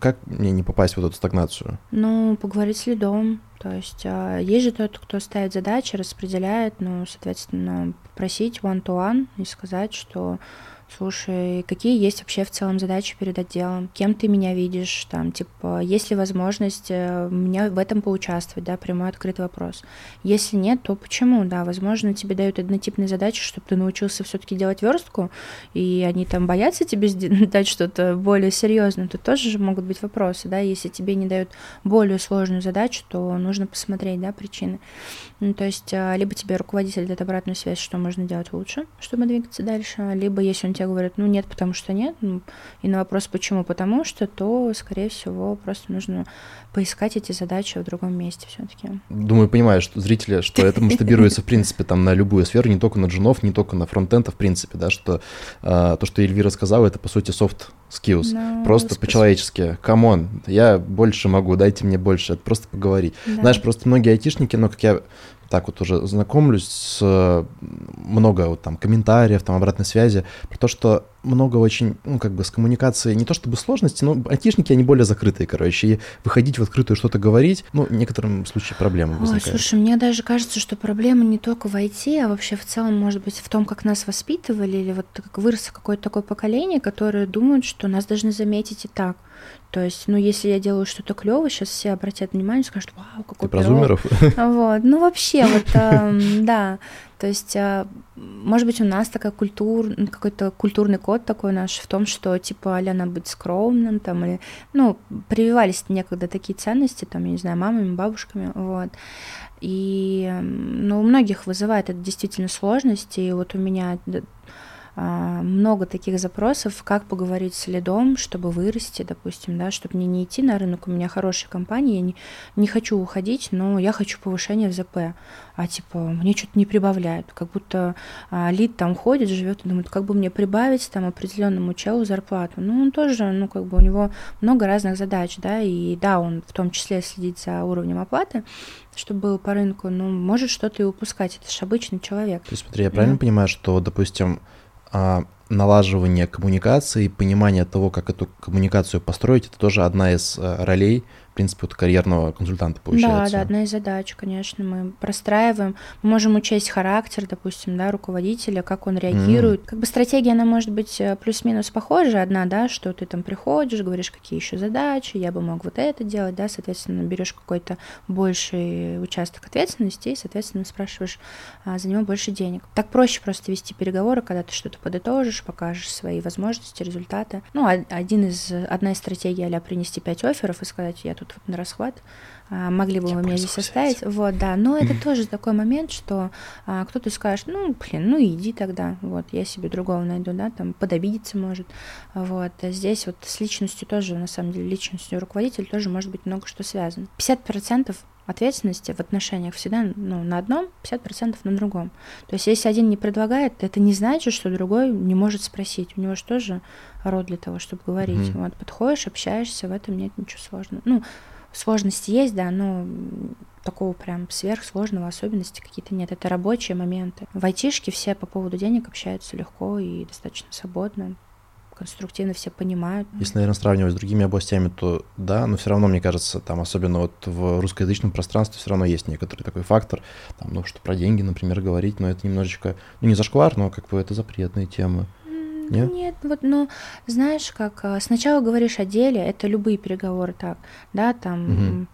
как мне не попасть в эту стагнацию? Ну, поговорить с лидом. То есть а, есть же тот, кто ставит задачи, распределяет, ну, соответственно, попросить one-to-one и сказать, что слушай, какие есть вообще в целом задачи перед отделом, кем ты меня видишь, там, типа, есть ли возможность э, меня в этом поучаствовать, да, прямой открытый вопрос. Если нет, то почему, да, возможно, тебе дают однотипные задачи, чтобы ты научился все-таки делать верстку, и они там боятся тебе дать что-то более серьезное, то тоже же могут быть вопросы, да, если тебе не дают более сложную задачу, то нужно посмотреть, да, причины. Ну, то есть, э, либо тебе руководитель дает обратную связь, что можно делать лучше, чтобы двигаться дальше, либо если он тебе говорит, ну нет, потому что нет, ну, и на вопрос почему потому что, то, скорее всего, просто нужно поискать эти задачи в другом месте все-таки. Думаю, понимаю, что зрители, что это масштабируется, в принципе, там на любую сферу, не только на джунов, не только на фронтенда, в принципе, да, что э, то, что Эльвира сказала, это, по сути, soft skills, ну, просто по-человечески. Come on, я больше могу, дайте мне больше, это просто поговорить. Да. Знаешь, просто многие айтишники, но как я так вот уже знакомлюсь с много вот там комментариев, там обратной связи, про то, что много очень, ну, как бы с коммуникацией не то чтобы сложности, но айтишники, они более закрытые, короче, и выходить в открытую что-то говорить, ну, в некотором случае проблемы возникают. Ой, слушай, мне даже кажется, что проблема не только в IT, а вообще в целом, может быть, в том, как нас воспитывали, или вот как выросло какое-то такое поколение, которое думают, что нас должны заметить и так. То есть, ну, если я делаю что-то клево, сейчас все обратят внимание, скажут, вау, какой Ты про зумеров? Вот, ну, вообще, вот, эм, да. То есть, а, может быть, у нас такая культура, какой-то культурный код такой наш в том, что, типа, а надо быть скромным, там, или, ну, прививались некогда такие ценности, там, я не знаю, мамами, бабушками, вот. И, ну, у многих вызывает это действительно сложности, и вот у меня много таких запросов, как поговорить с лидом, чтобы вырасти, допустим, да, чтобы мне не идти на рынок, у меня хорошая компания, я не, не хочу уходить, но я хочу повышения в ЗП, а типа мне что-то не прибавляют, как будто а, лид там ходит, живет и думает, как бы мне прибавить там определенному челу зарплату, ну он тоже, ну как бы у него много разных задач, да, и да, он в том числе следит за уровнем оплаты, чтобы был по рынку, но может что-то и упускать, это же обычный человек. То есть смотри, я правильно да. понимаю, что, допустим, а, налаживание коммуникации, понимание того, как эту коммуникацию построить, это тоже одна из а, ролей в принципе, вот карьерного консультанта получается. Да, да, одна из задач, конечно, мы простраиваем. Мы можем учесть характер, допустим, да, руководителя, как он реагирует. Mm. Как бы стратегия, она может быть э, плюс-минус похожа, одна, да, что ты там приходишь, говоришь, какие еще задачи, я бы мог вот это делать, да, соответственно, берешь какой-то больший участок ответственности и, соответственно, спрашиваешь а, за него больше денег. Так проще просто вести переговоры, когда ты что-то подытожишь, покажешь свои возможности, результаты. Ну, один из, одна из стратегий а принести пять офферов и сказать, я тут вот на расхват, могли бы вы меня здесь оставить. Вот, да. Но это тоже такой момент, что а, кто-то скажет, ну, блин, ну иди тогда, вот, я себе другого найду, да, там, подобидеться может. Вот. А здесь вот с личностью тоже, на самом деле, личностью руководителя тоже может быть много что связано. 50% ответственности в отношениях всегда ну, на одном, 50% на другом. То есть если один не предлагает, это не значит, что другой не может спросить. У него же тоже род для того, чтобы говорить. Mm-hmm. Вот, подходишь, общаешься, в этом нет ничего сложного. Ну, сложности есть, да, но такого прям сверхсложного особенности какие-то нет. Это рабочие моменты. В айтишке все по поводу денег общаются легко и достаточно свободно конструктивно все понимают. Если, наверное, сравнивать с другими областями, то да, но все равно, мне кажется, там, особенно вот в русскоязычном пространстве, все равно есть некоторый такой фактор, там, ну, что про деньги, например, говорить, но это немножечко, ну, не зашквар, но как бы это запретные темы. Нет? Нет, вот, ну, знаешь, как а, сначала говоришь о деле, это любые переговоры так, да, там, угу.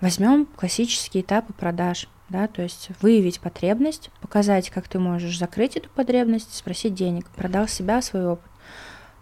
возьмем классические этапы продаж, да, то есть выявить потребность, показать, как ты можешь закрыть эту потребность, спросить денег, продал себя, свой опыт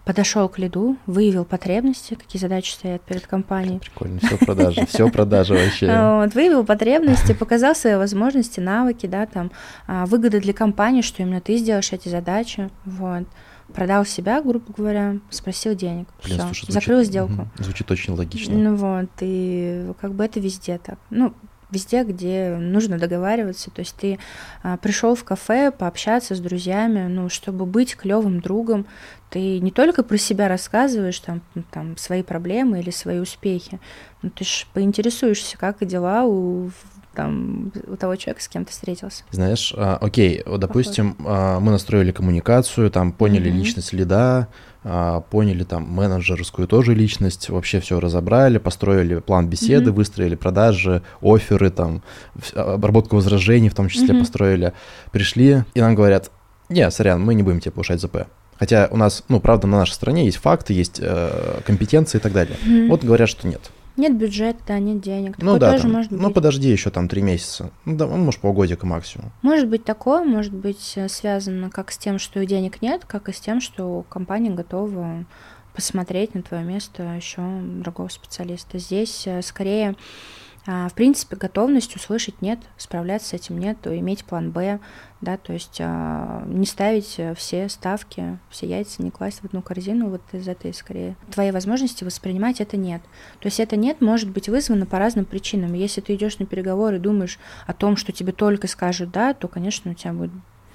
подошел к лиду, выявил потребности, какие задачи стоят перед компанией. Прикольно, все продажи, все продажи вообще. Вот, выявил потребности, показал свои возможности, навыки, да, там, а, выгоды для компании, что именно ты сделаешь эти задачи, вот. Продал себя, грубо говоря, спросил денег. Блин, все, слушай, закрыл звучит, сделку. Звучит очень логично. Ну вот, и как бы это везде так. Ну, везде, где нужно договариваться. То есть ты а, пришел в кафе пообщаться с друзьями, ну, чтобы быть клевым другом, ты не только про себя рассказываешь там, там свои проблемы или свои успехи, но ты же поинтересуешься, как дела у там, у того человека, с кем ты встретился. Знаешь, а, окей, вот, допустим, а, мы настроили коммуникацию, там поняли mm-hmm. личность лида, а, поняли там менеджерскую тоже личность, вообще все разобрали, построили план беседы, mm-hmm. выстроили продажи, оферы, там, обработку возражений в том числе mm-hmm. построили. Пришли, и нам говорят, не, сорян, мы не будем тебе повышать ЗП. Хотя у нас, ну, правда, на нашей стране есть факты, есть э, компетенции и так далее. Mm-hmm. Вот говорят, что нет. Нет бюджета, да, нет денег. Такое ну да, тоже там, может ну быть. подожди еще там три месяца. Ну, да, ну, может, полгодика максимум. Может быть такое, может быть э, связано как с тем, что денег нет, как и с тем, что компания готова посмотреть на твое место еще другого специалиста. Здесь э, скорее в принципе, готовность услышать нет, справляться с этим нет, то иметь план Б, да, то есть а, не ставить все ставки, все яйца, не класть в одну корзину, вот из этой скорее. Твоей возможности воспринимать это нет. То есть это нет может быть вызвано по разным причинам. Если ты идешь на переговоры и думаешь о том, что тебе только скажут да, то, конечно, у тебя будет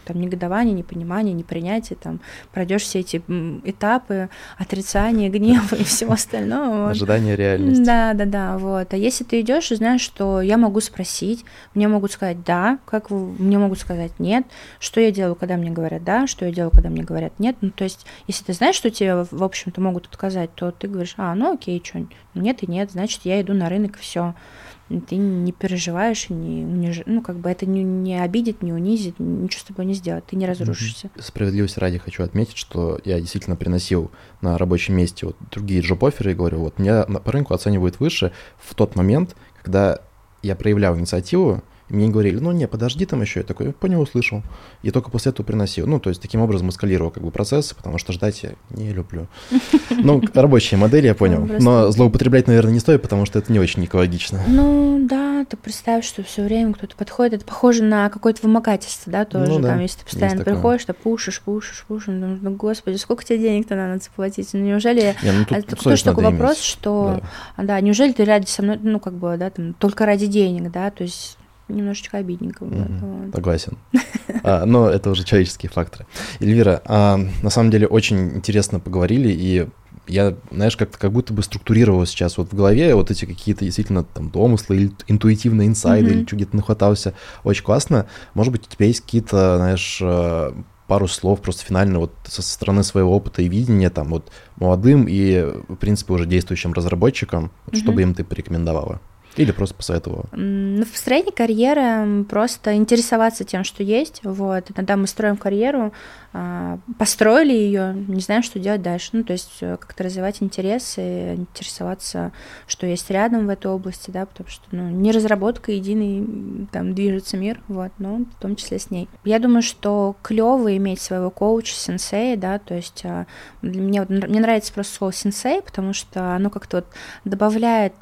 там негодование, непонимание, непринятие, там пройдешь все эти этапы отрицания, гнева и всего остального. Ожидание реальности. Да, да, да, вот. А если ты идешь и знаешь, что я могу спросить, мне могут сказать да, как мне могут сказать нет, что я делаю, когда мне говорят да, что я делаю, когда мне говорят нет. Ну, то есть, если ты знаешь, что тебе, в общем-то, могут отказать, то ты говоришь, а, ну окей, что, нет и нет, значит, я иду на рынок, все ты не переживаешь, не униж... ну, как бы это не, не обидит, не унизит, ничего с тобой не сделает, ты не разрушишься. Справедливости ради хочу отметить, что я действительно приносил на рабочем месте вот другие джоб-оферы и говорю, вот меня по рынку оценивают выше в тот момент, когда я проявлял инициативу, мне говорили, ну не, подожди там еще. Я такой, понял, услышал. И только после этого приносил. Ну, то есть таким образом эскалировал как бы процесс, потому что ждать я не люблю. Ну, рабочие модели, я понял. Но злоупотреблять, наверное, не стоит, потому что это не очень экологично. Ну, да, ты представь, что все время кто-то подходит. Это похоже на какое-то вымогательство, да, тоже. Ну, да, там, если ты постоянно приходишь, ты пушишь, пушишь, пушишь. Ну, ну господи, сколько тебе денег-то надо заплатить? Ну, неужели... Не, ну, тут, это тоже такой вопрос, иметь. что... Да. да, неужели ты ради со мной, ну, как бы, да, там, только ради денег, да, то есть немножечко обидненько. Mm-hmm. Согласен. а, но это уже человеческие факторы. Эльвира, а, на самом деле очень интересно поговорили, и я, знаешь, как-то как будто бы структурировал сейчас вот в голове вот эти какие-то действительно там домыслы или интуитивные инсайды, mm-hmm. или что где-то нахватался. Очень классно. Может быть, у тебя есть какие-то, знаешь, э, пару слов просто финально вот со стороны своего опыта и видения, там, вот молодым и, в принципе, уже действующим разработчикам, вот, mm-hmm. что бы им ты порекомендовала? Или просто посоветовала? Ну, в построении карьеры просто интересоваться тем, что есть. Вот. Иногда мы строим карьеру, построили ее, не знаем, что делать дальше. Ну, то есть э, как-то развивать интересы, интересоваться, что есть рядом в этой области, да, потому что ну, не разработка единый, там движется мир, вот, но в том числе с ней. Я думаю, что клево иметь своего коуча, сенсея, да, то есть а, мне, мне нравится просто слово сенсей, потому что оно как-то вот добавляет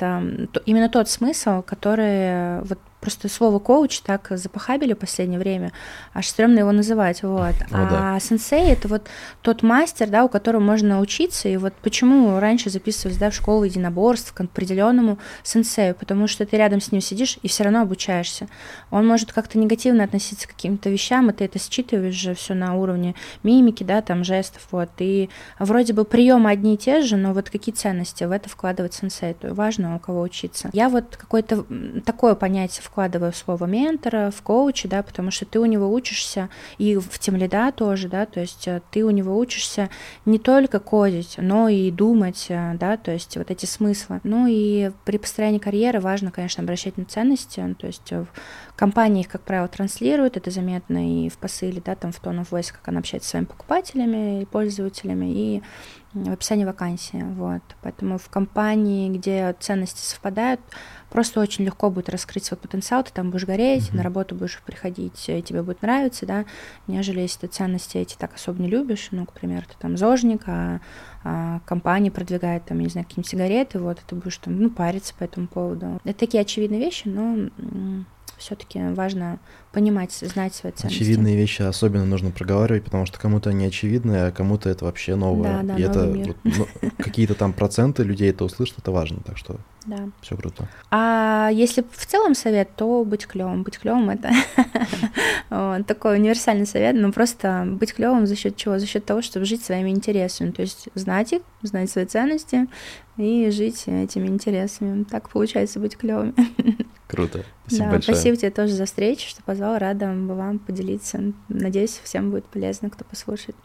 именно тот смысл, который вот Просто слово коуч так запахабили в последнее время, аж стрёмно его называть, вот. Ну, а да. сенсей это вот тот мастер, да, у которого можно учиться, и вот почему раньше записывались, да, в школу единоборств к определенному сенсею, потому что ты рядом с ним сидишь и все равно обучаешься. Он может как-то негативно относиться к каким-то вещам, и ты это считываешь же все на уровне мимики, да, там жестов, вот. И вроде бы приемы одни и те же, но вот какие ценности в это вкладывать сенсей, то важно у кого учиться. Я вот какое-то такое понятие вкладываю слово ментора, в коуча, да, потому что ты у него учишься, и в тем лида тоже, да, то есть э, ты у него учишься не только кодить, но и думать, э, да, то есть вот эти смыслы. Ну и при построении карьеры важно, конечно, обращать на ценности, ну, то есть в компании их, как правило, транслируют, это заметно и в посыле, да, там в tone of voice, как она общается с своими покупателями и пользователями, и в описании вакансии, вот. Поэтому в компании, где ценности совпадают, просто очень легко будет раскрыть свой потенциал, ты там будешь гореть, mm-hmm. на работу будешь приходить, и тебе будет нравиться, да, нежели если ты ценности эти так особо не любишь, ну, к примеру, ты там зожник, а, а компания продвигает там, не знаю, какие-нибудь сигареты, вот, и ты будешь там, ну, париться по этому поводу. Это такие очевидные вещи, но все-таки важно понимать, знать свои ценности. Очевидные вещи особенно нужно проговаривать, потому что кому-то они очевидны, а кому-то это вообще новое. Да, да, И это мир. вот, ну, какие-то там проценты людей это услышат, это важно, так что да. все круто. А если в целом совет, то быть клевым. Быть клевым это такой универсальный совет, но просто быть клевым за счет чего? За счет того, чтобы жить своими интересами, то есть знать их, знать свои ценности и жить этими интересами. Так получается быть клевым. Круто. Спасибо да, большое. Спасибо тебе тоже за встречу, что позвал. Рада вам поделиться. Надеюсь, всем будет полезно, кто послушает.